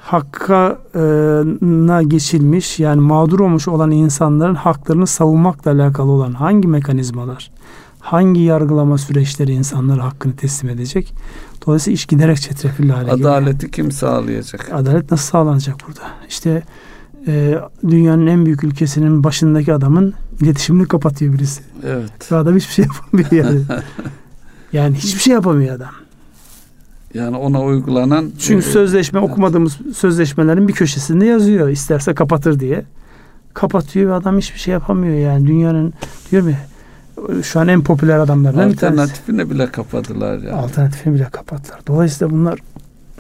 hakkına geçilmiş yani mağdur olmuş olan insanların haklarını savunmakla alakalı olan hangi mekanizmalar, hangi yargılama süreçleri insanlara hakkını teslim edecek? Dolayısıyla iş giderek çetrefilli hale geliyor. Adaleti kim sağlayacak? Adalet nasıl sağlanacak burada? İşte e, dünyanın en büyük ülkesinin başındaki adamın iletişimini kapatıyor birisi. Evet. Ve adam hiçbir şey yapamıyor yani. yani hiçbir şey yapamıyor adam. Yani ona uygulanan çünkü e, sözleşme evet. okumadığımız sözleşmelerin bir köşesinde yazıyor isterse kapatır diye. Kapatıyor ve adam hiçbir şey yapamıyor yani dünyanın diyor mu şu an en popüler adamlardan bir tanesi. Alternatifini bile kapadılar yani. Alternatifini bile kapattılar. Dolayısıyla bunlar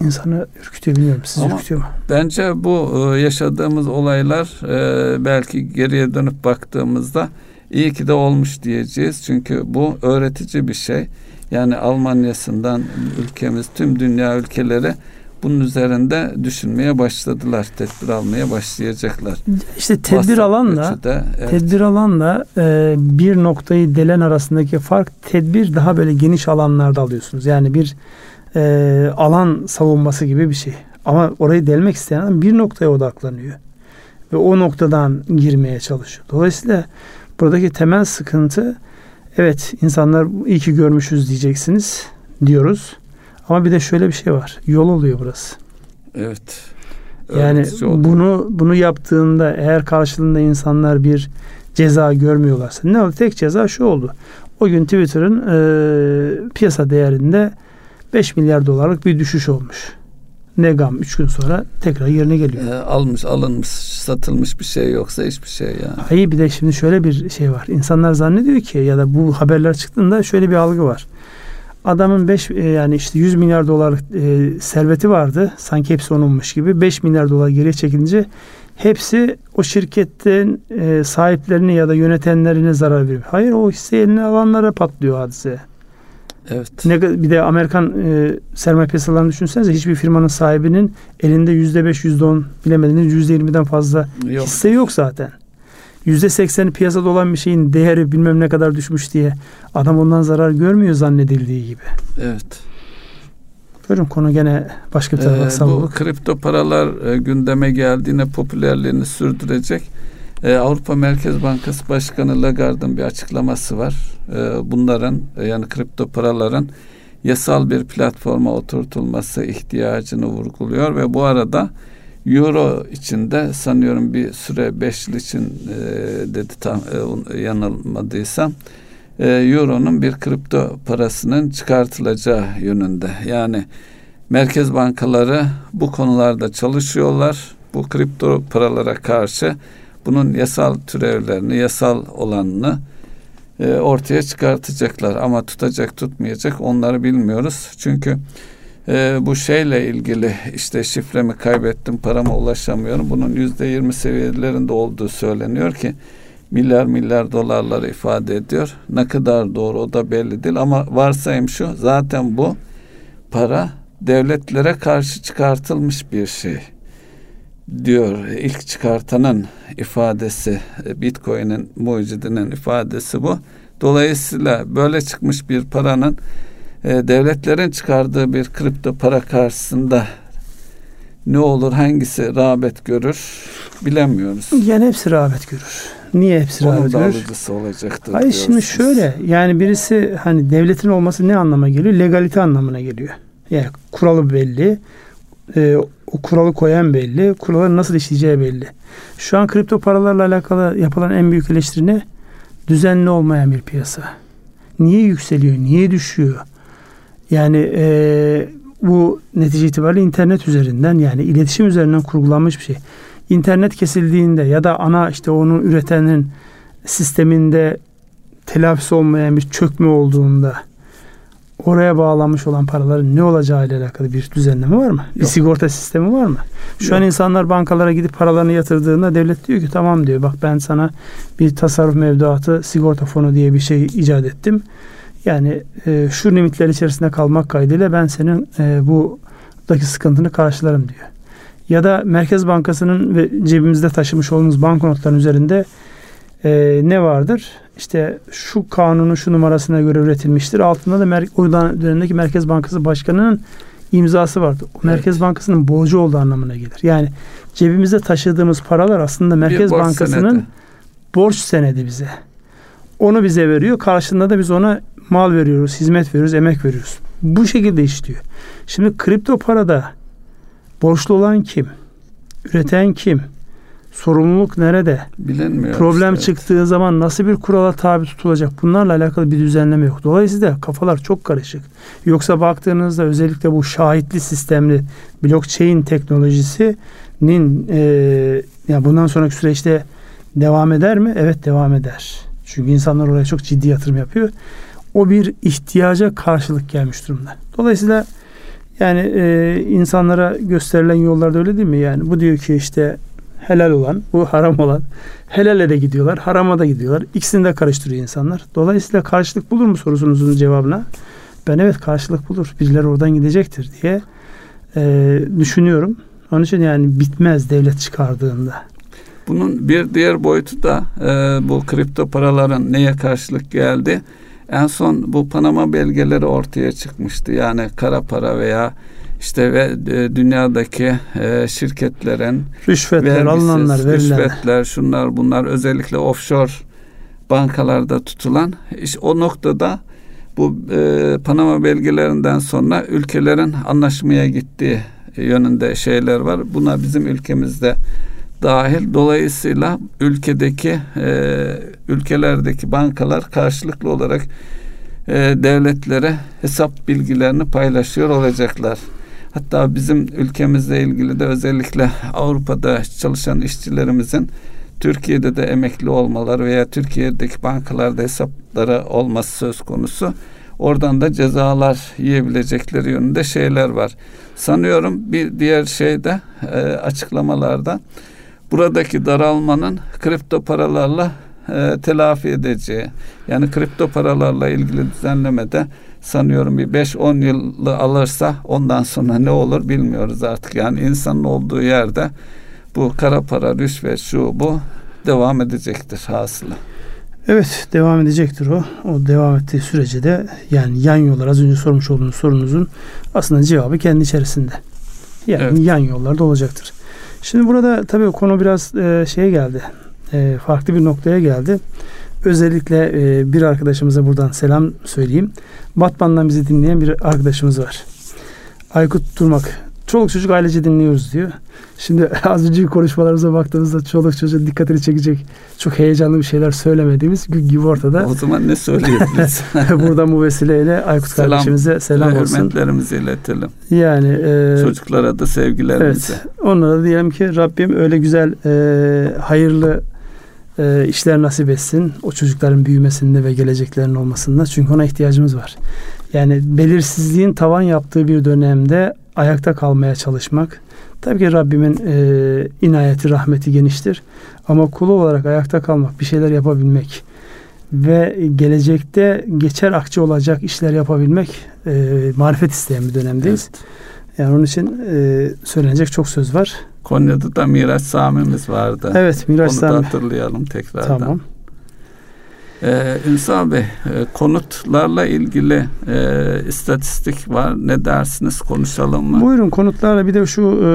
insanı ürkütüyor bilmiyorum. Siz Ama ürkütüyor mu? Bence bu e, yaşadığımız olaylar e, belki geriye dönüp baktığımızda iyi ki de olmuş diyeceğiz. Çünkü bu öğretici bir şey. Yani Almanya'sından ülkemiz tüm dünya ülkeleri bunun üzerinde düşünmeye başladılar. Tedbir almaya başlayacaklar. İşte tedbir Vasat alanla ölçüde, evet. tedbir alanla e, bir noktayı delen arasındaki fark tedbir daha böyle geniş alanlarda alıyorsunuz. Yani bir e, alan savunması gibi bir şey. Ama orayı delmek isteyen adam bir noktaya odaklanıyor. Ve o noktadan girmeye çalışıyor. Dolayısıyla buradaki temel sıkıntı evet insanlar iyi ki görmüşüz diyeceksiniz diyoruz. Ama bir de şöyle bir şey var. Yol oluyor burası. Evet. Yani bunu bunu yaptığında eğer karşılığında insanlar bir ceza görmüyorlarsa ne oldu? Tek ceza şu oldu. O gün Twitter'ın e, piyasa değerinde 5 milyar dolarlık bir düşüş olmuş. Ne gam 3 gün sonra tekrar yerine geliyor. E, almış, alınmış, satılmış bir şey yoksa hiçbir şey yani. Hayır bir de şimdi şöyle bir şey var. İnsanlar zannediyor ki ya da bu haberler çıktığında şöyle bir algı var. Adamın 5 e, yani işte 100 milyar dolar e, serveti vardı. Sanki hepsi onunmuş gibi. 5 milyar dolar geriye çekilince hepsi o şirketin e, sahiplerine ya da yönetenlerine zarar veriyor. Hayır o hisse eline alanlara patlıyor hadise. Evet. Ne, bir de Amerikan e, sermaye piyasalarını düşünsenize hiçbir firmanın sahibinin elinde yüzde beş, yüzde on bilemediniz yüzde yirmiden fazla yok. hisse yok zaten. Yüzde sekseni piyasada olan bir şeyin değeri bilmem ne kadar düşmüş diye adam ondan zarar görmüyor zannedildiği gibi. Evet. Buyurun konu gene başka bir tarafa ee. Bu kripto paralar e, gündeme geldiğine popülerliğini sürdürecek. E, Avrupa Merkez Bankası Başkanı Lagarde'ın bir açıklaması var. E, bunların e, yani kripto paraların yasal bir platforma oturtulması ihtiyacını vurguluyor ve bu arada Euro içinde sanıyorum bir süre 5 yıl için e, dedi tam e, yanılmadıysam e, Euro'nun bir kripto parasının çıkartılacağı yönünde. Yani merkez bankaları bu konularda çalışıyorlar. Bu kripto paralara karşı bunun yasal türevlerini, yasal olanını e, ortaya çıkartacaklar. Ama tutacak tutmayacak onları bilmiyoruz. Çünkü e, bu şeyle ilgili işte şifremi kaybettim, parama ulaşamıyorum. Bunun yüzde yirmi seviyelerinde olduğu söyleniyor ki milyar milyar dolarları ifade ediyor. Ne kadar doğru o da belli değil ama varsayım şu zaten bu para devletlere karşı çıkartılmış bir şey diyor ilk çıkartanın ifadesi Bitcoin'in mucidinin ifadesi bu. Dolayısıyla böyle çıkmış bir paranın e, devletlerin çıkardığı bir kripto para karşısında ne olur hangisi rağbet görür bilemiyoruz. Yani hepsi rağbet görür. Niye hepsi Onun rağbet görür? alıcısı olacaktır. Hayır şimdi şöyle yani birisi hani devletin olması ne anlama geliyor? Legalite anlamına geliyor. Yani kuralı belli. E, o kuralı koyan belli. Kuralların nasıl işleyeceği belli. Şu an kripto paralarla alakalı yapılan en büyük eleştiri ne? Düzenli olmayan bir piyasa. Niye yükseliyor? Niye düşüyor? Yani e, bu netice itibariyle internet üzerinden yani iletişim üzerinden kurgulanmış bir şey. İnternet kesildiğinde ya da ana işte onu üretenin sisteminde telafisi olmayan bir çökme olduğunda oraya bağlanmış olan paraların ne olacağı ile alakalı bir düzenleme var mı? Yok. Bir sigorta sistemi var mı? Şu Yok. an insanlar bankalara gidip paralarını yatırdığında devlet diyor ki tamam diyor bak ben sana bir tasarruf mevduatı sigorta fonu diye bir şey icat ettim. Yani e, şu limitler içerisinde kalmak kaydıyla ben senin e, buradaki sıkıntını karşılarım diyor. Ya da Merkez Bankası'nın ve cebimizde taşımış olduğumuz banknotların üzerinde e, ne vardır? İşte şu kanunun şu numarasına göre üretilmiştir. Altında da mer- o dönemdeki Merkez Bankası Başkanı'nın imzası vardı. O evet. Merkez Bankası'nın borcu olduğu anlamına gelir. Yani cebimizde taşıdığımız paralar aslında Merkez borç Bankası'nın senedi. borç senedi bize. Onu bize veriyor. Karşılığında da biz ona mal veriyoruz, hizmet veriyoruz, emek veriyoruz. Bu şekilde işliyor. Şimdi kripto parada borçlu olan kim? Üreten kim? Sorumluluk nerede? Bilinmiyor. Problem işte, çıktığı evet. zaman nasıl bir kurala tabi tutulacak? Bunlarla alakalı bir düzenleme yok. Dolayısıyla kafalar çok karışık. Yoksa baktığınızda özellikle bu şahitli sistemli blockchain teknolojisinin e, yani bundan sonraki süreçte devam eder mi? Evet devam eder. Çünkü insanlar oraya çok ciddi yatırım yapıyor. O bir ihtiyaca karşılık gelmiş durumda. Dolayısıyla yani e, insanlara gösterilen yollarda öyle değil mi? Yani bu diyor ki işte helal olan, bu haram olan. Helale de gidiyorlar, harama da gidiyorlar. İkisini de karıştırıyor insanlar. Dolayısıyla karşılık bulur mu sorusunuzun cevabına? Ben evet karşılık bulur. Birileri oradan gidecektir diye e, düşünüyorum. Onun için yani bitmez devlet çıkardığında. Bunun bir diğer boyutu da e, bu kripto paraların neye karşılık geldi? En son bu Panama belgeleri ortaya çıkmıştı. Yani kara para veya işte ve e, dünyadaki e, şirketlerin rüşvetler alınanlar verilenler. rüşvetler şunlar bunlar özellikle offshore bankalarda tutulan iş o noktada bu e, Panama belgelerinden sonra ülkelerin anlaşmaya gittiği yönünde şeyler var. Buna bizim ülkemizde dahil. Dolayısıyla ülkedeki e, ülkelerdeki bankalar karşılıklı olarak e, devletlere hesap bilgilerini paylaşıyor olacaklar. Hatta bizim ülkemizle ilgili de özellikle Avrupa'da çalışan işçilerimizin Türkiye'de de emekli olmaları veya Türkiye'deki bankalarda hesapları olması söz konusu. Oradan da cezalar yiyebilecekleri yönünde şeyler var. Sanıyorum bir diğer şey de e, açıklamalarda buradaki daralmanın kripto paralarla e, telafi edeceği. Yani kripto paralarla ilgili düzenlemede sanıyorum bir 5-10 yılı alırsa ondan sonra ne olur bilmiyoruz artık. Yani insanın olduğu yerde bu kara para, rüşvet, şu bu devam edecektir hasılı. Evet devam edecektir o. O devam ettiği sürece de yani yan yollar az önce sormuş olduğunuz sorunuzun aslında cevabı kendi içerisinde. Yani evet. yan yollarda olacaktır. Şimdi burada tabii konu biraz e, şeye geldi. E, farklı bir noktaya geldi. Özellikle e, bir arkadaşımıza buradan selam söyleyeyim. Batman'dan bizi dinleyen bir arkadaşımız var. Aykut Durmak çoluk çocuk ailece dinliyoruz diyor. Şimdi az önceki konuşmalarımıza baktığımızda çoluk çocuğun dikkatini çekecek çok heyecanlı bir şeyler söylemediğimiz gibi ortada. O zaman ne söyleyebiliriz? Buradan bu vesileyle Aykut selam, kardeşimize selam olsun. Hürmetlerimizi iletelim. Yani e, çocuklara da sevgilerimizi. Evet. Onlara da diyelim ki Rabbim öyle güzel e, hayırlı e, işler nasip etsin. O çocukların büyümesinde ve geleceklerinin olmasında. Çünkü ona ihtiyacımız var. Yani belirsizliğin tavan yaptığı bir dönemde ayakta kalmaya çalışmak. Tabii ki Rabbimin e, inayeti, rahmeti geniştir. Ama kulu olarak ayakta kalmak, bir şeyler yapabilmek ve gelecekte geçer akçe olacak işler yapabilmek e, marifet isteyen bir dönemdeyiz. Evet. Yani onun için e, söylenecek çok söz var. Konya'da da Miraç Sami'miz vardı. Evet Miraç Onu Sami. da hatırlayalım tekrardan. Tamam. Ee, Ünsal Bey, e, konutlarla ilgili e, istatistik var. Ne dersiniz? Konuşalım mı? Buyurun konutlarla bir de şu e,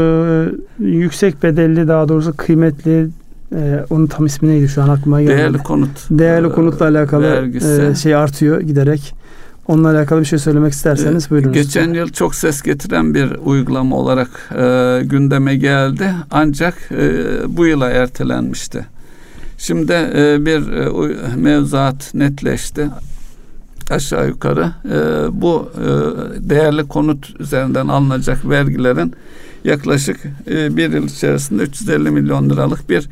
yüksek bedelli daha doğrusu kıymetli e, onun tam ismi neydi şu an aklıma gelmedi. Değerli konut. Değerli konutla alakalı e, şey artıyor giderek. Onunla alakalı bir şey söylemek isterseniz buyurun. Geçen yıl çok ses getiren bir uygulama olarak e, gündeme geldi. Ancak e, bu yıla ertelenmişti. Şimdi e, bir e, mevzuat netleşti. aşağı yukarı e, bu e, değerli konut üzerinden alınacak vergilerin yaklaşık e, bir yıl içerisinde 350 milyon liralık bir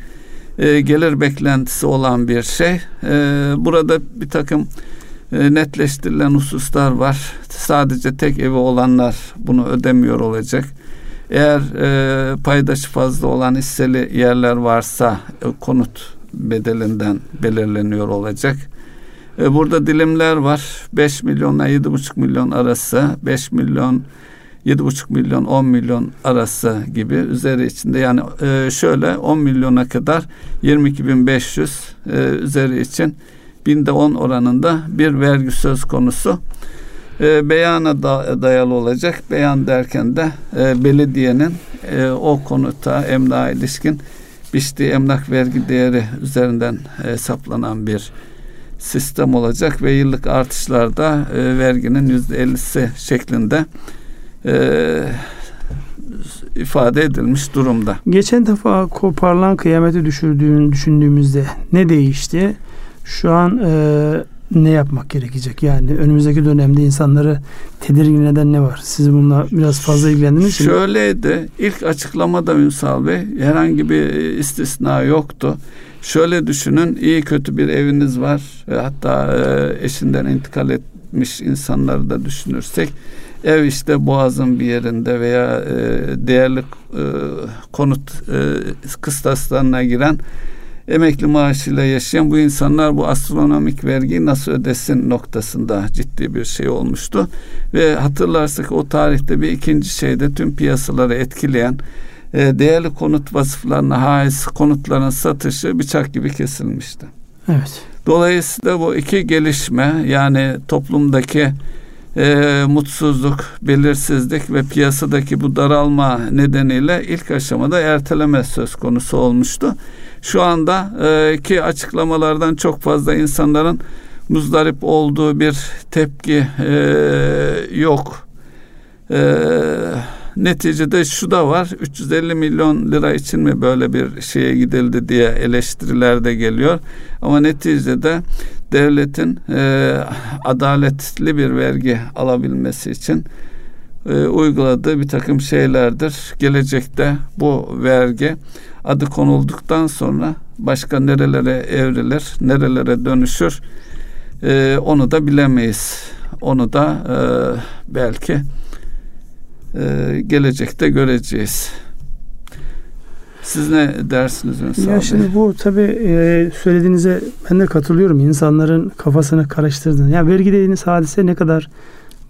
e, gelir beklentisi olan bir şey. E, burada bir takım e, netleştirilen hususlar var. Sadece tek evi olanlar bunu ödemiyor olacak. Eğer e, paydaşı fazla olan hisseli yerler varsa e, konut bedelinden belirleniyor olacak. E, burada dilimler var. 5 milyonla 7,5 milyon arası, 5 milyon 7,5 milyon 10 milyon arası gibi üzeri içinde yani e, şöyle 10 milyona kadar 22.500 e, üzeri için binde 10 oranında bir vergi söz konusu. E, beyana da, dayalı olacak. Beyan derken de e, belediyenin e, o konuta emlağa ilişkin biçtiği emlak vergi değeri üzerinden hesaplanan bir sistem olacak ve yıllık artışlarda e, verginin yüzde ellisi şeklinde e, ifade edilmiş durumda. Geçen defa koparılan kıyameti düşürdüğünü düşündüğümüzde ne değişti? Şu an e, ne yapmak gerekecek? Yani önümüzdeki dönemde insanları tedirgin eden ne var? Siz bununla biraz fazla ilgilendiniz mi? Şöyleydi. İlk açıklamada Ünsal Bey herhangi bir istisna yoktu. Şöyle düşünün iyi kötü bir eviniz var. Hatta e, eşinden intikal etmiş insanları da düşünürsek ev işte boğazın bir yerinde veya e, değerli e, konut kıstaslarına giren emekli maaşıyla yaşayan bu insanlar bu astronomik vergiyi nasıl ödesin noktasında ciddi bir şey olmuştu. Ve hatırlarsak o tarihte bir ikinci şeyde tüm piyasaları etkileyen e, değerli konut vasıflarına haiz konutların satışı bıçak gibi kesilmişti. Evet. Dolayısıyla bu iki gelişme yani toplumdaki e, mutsuzluk, belirsizlik ve piyasadaki bu daralma nedeniyle ilk aşamada erteleme söz konusu olmuştu. Şu anda e, ki açıklamalardan çok fazla insanların muzdarip olduğu bir tepki e, yok. E, neticede şu da var 350 milyon lira için mi böyle bir şeye gidildi diye eleştiriler de geliyor. Ama neticede devletin e, adaletli bir vergi alabilmesi için e, uyguladığı bir takım şeylerdir. Gelecekte bu vergi adı konulduktan sonra başka nerelere evrilir, nerelere dönüşür e, onu da bilemeyiz. Onu da e, belki e, gelecekte göreceğiz. Siz ne dersiniz Ünsal Ya şimdi bu tabi e, söylediğinize ben de katılıyorum. İnsanların kafasını karıştırdığını. Ya vergi dediğiniz hadise ne kadar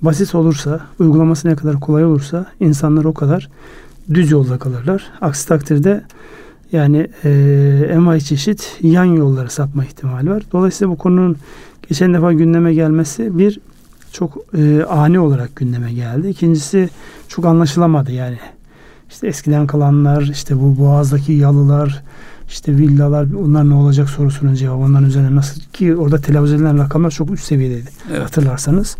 basit olursa, uygulaması ne kadar kolay olursa insanlar o kadar düz yolda kalırlar. Aksi takdirde yani e, envai çeşit yan yollara sapma ihtimali var. Dolayısıyla bu konunun geçen defa gündeme gelmesi bir çok e, ani olarak gündeme geldi. İkincisi çok anlaşılamadı yani. İşte eskiden kalanlar, işte bu boğazdaki yalılar, işte villalar onlar ne olacak sorusunun cevabı onların üzerine nasıl ki orada telaffuz edilen rakamlar çok üst seviyedeydi evet. hatırlarsanız.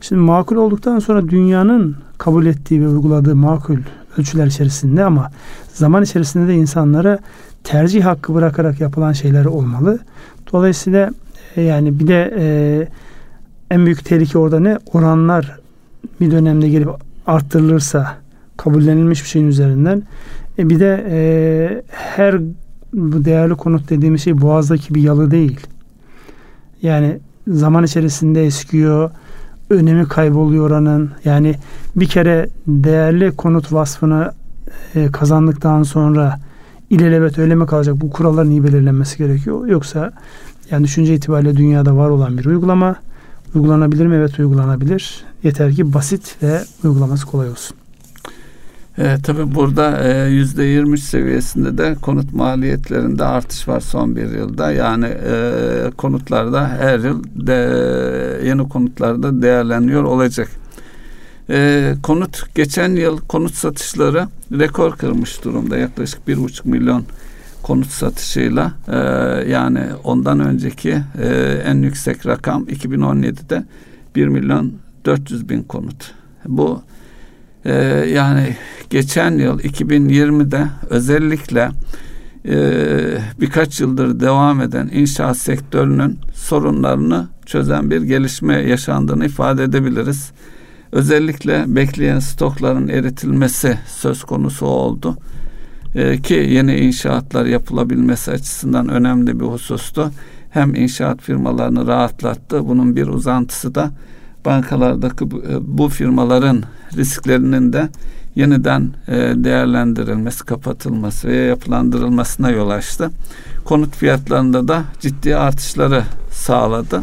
Şimdi makul olduktan sonra dünyanın kabul ettiği ve uyguladığı makul ölçüler içerisinde ama zaman içerisinde de insanlara tercih hakkı bırakarak yapılan şeyler olmalı. Dolayısıyla e, yani bir de e, en büyük tehlike orada ne? Oranlar bir dönemde gelip arttırılırsa kabullenilmiş bir şeyin üzerinden. E bir de e, her bu değerli konut dediğimiz şey boğazdaki bir yalı değil. Yani zaman içerisinde eskiyor, önemi kayboluyor oranın. Yani bir kere değerli konut vasfını e, kazandıktan sonra ilelebet öyle mi kalacak? Bu kuralların iyi belirlenmesi gerekiyor. Yoksa yani düşünce itibariyle dünyada var olan bir uygulama Uygulanabilir mi? Evet uygulanabilir. Yeter ki basit ve uygulaması kolay olsun. E, tabii burada e, yüzde yirmi seviyesinde de konut maliyetlerinde artış var son bir yılda. Yani e, konutlarda her yıl de, yeni konutlarda değerleniyor olacak. E, konut geçen yıl konut satışları rekor kırmış durumda. Yaklaşık bir buçuk milyon konut satışıyla e, yani ondan önceki e, en yüksek rakam 2017'de 1 milyon 400 bin konut. Bu e, yani geçen yıl 2020'de özellikle birkaç yıldır devam eden inşaat sektörünün sorunlarını çözen bir gelişme yaşandığını ifade edebiliriz. Özellikle bekleyen stokların eritilmesi söz konusu oldu. Ee, ki yeni inşaatlar yapılabilmesi açısından önemli bir husustu. Hem inşaat firmalarını rahatlattı. Bunun bir uzantısı da bankalardaki bu, e, bu firmaların risklerinin de yeniden e, değerlendirilmesi, kapatılması ve yapılandırılmasına yol açtı. Konut fiyatlarında da ciddi artışları sağladı.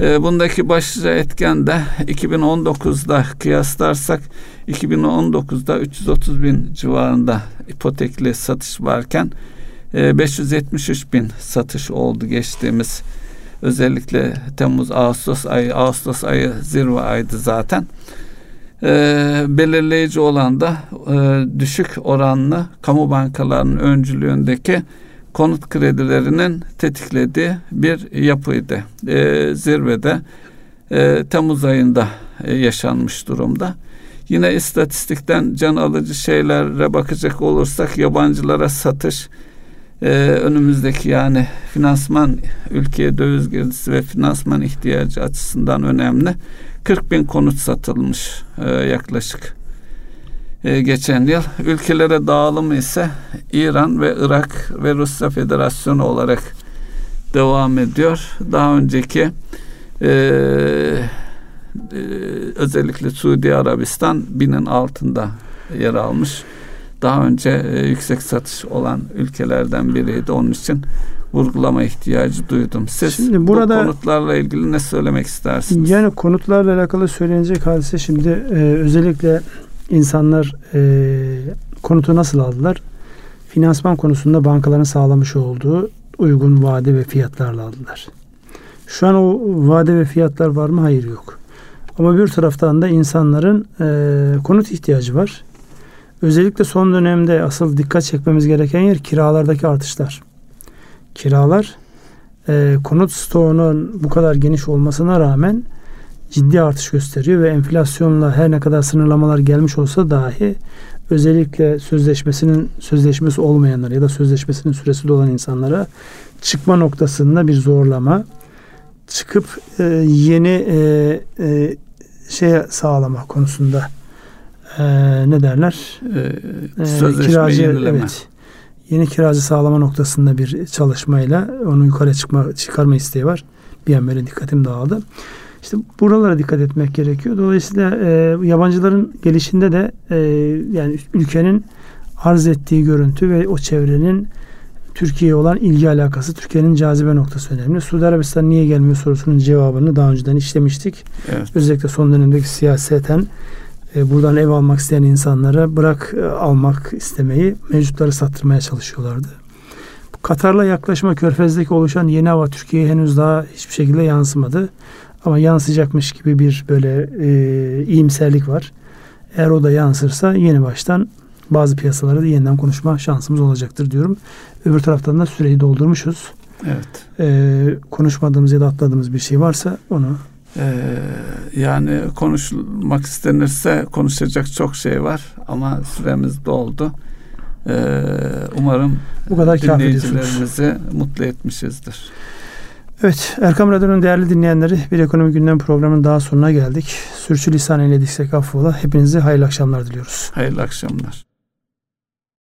E, bundaki başlıca etken de 2019'da kıyaslarsak 2019'da 330 bin civarında ipotekli satış varken 573 bin satış oldu geçtiğimiz özellikle Temmuz Ağustos ayı Ağustos ayı zirve aydı zaten e, belirleyici olan da e, düşük oranlı kamu bankalarının öncülüğündeki konut kredilerinin tetiklediği bir yapıydı. E, zirvede e, Temmuz ayında e, yaşanmış durumda. Yine istatistikten can alıcı şeylere bakacak olursak yabancılara satış e, önümüzdeki yani finansman ülkeye döviz girdisi ve finansman ihtiyacı açısından önemli. 40 bin konut satılmış e, yaklaşık e, geçen yıl. Ülkelere dağılımı ise İran ve Irak ve Rusya Federasyonu olarak devam ediyor. Daha önceki e, e, özellikle Suudi Arabistan binin altında yer almış. Daha önce e, yüksek satış olan ülkelerden biriydi. Onun için vurgulama ihtiyacı duydum. Siz şimdi burada, bu konutlarla ilgili ne söylemek istersiniz? Yani konutlarla alakalı söylenecek hadise şimdi e, özellikle insanlar e, konutu nasıl aldılar? Finansman konusunda bankaların sağlamış olduğu uygun vade ve fiyatlarla aldılar. Şu an o vade ve fiyatlar var mı? Hayır yok. Ama bir taraftan da insanların e, konut ihtiyacı var. Özellikle son dönemde asıl dikkat çekmemiz gereken yer kiralardaki artışlar. Kiralar e, konut stoğunun bu kadar geniş olmasına rağmen ciddi artış gösteriyor ve enflasyonla her ne kadar sınırlamalar gelmiş olsa dahi özellikle sözleşmesinin sözleşmesi olmayanlara ya da sözleşmesinin süresi dolan insanlara çıkma noktasında bir zorlama çıkıp e, yeni e, e, şey sağlama konusunda e, ne derler? E, sözleşme kiracı, yenileme. Evet yeni kiracı sağlama noktasında bir çalışmayla onu yukarı çıkma, çıkarma isteği var. Bir an böyle dikkatim dağıldı. İşte buralara dikkat etmek gerekiyor. Dolayısıyla e, yabancıların gelişinde de e, yani ülkenin arz ettiği görüntü ve o çevrenin Türkiye'ye olan ilgi alakası Türkiye'nin cazibe noktası önemli. Suudi Arabistan niye gelmiyor sorusunun cevabını daha önceden işlemiştik. Evet. Özellikle son dönemdeki siyaseten buradan ev almak isteyen insanlara bırak e, almak istemeyi mevcutları sattırmaya çalışıyorlardı. Katar'la yaklaşma körfezdeki oluşan yeni hava Türkiye'ye henüz daha hiçbir şekilde yansımadı. Ama yansıyacakmış gibi bir böyle e, iyimserlik var. Eğer o da yansırsa yeni baştan bazı piyasaları da yeniden konuşma şansımız olacaktır diyorum. Öbür taraftan da süreyi doldurmuşuz. Evet. E, konuşmadığımız ya da atladığımız bir şey varsa onu ee, yani konuşmak istenirse konuşacak çok şey var ama süremiz doldu. Ee, umarım Bu kadar dinleyicilerimizi mutlu etmişizdir. Evet Erkam Radyo'nun değerli dinleyenleri bir ekonomi gündem programının daha sonuna geldik. Sürçülisan eylediksek affola. Hepinize hayırlı akşamlar diliyoruz. Hayırlı akşamlar.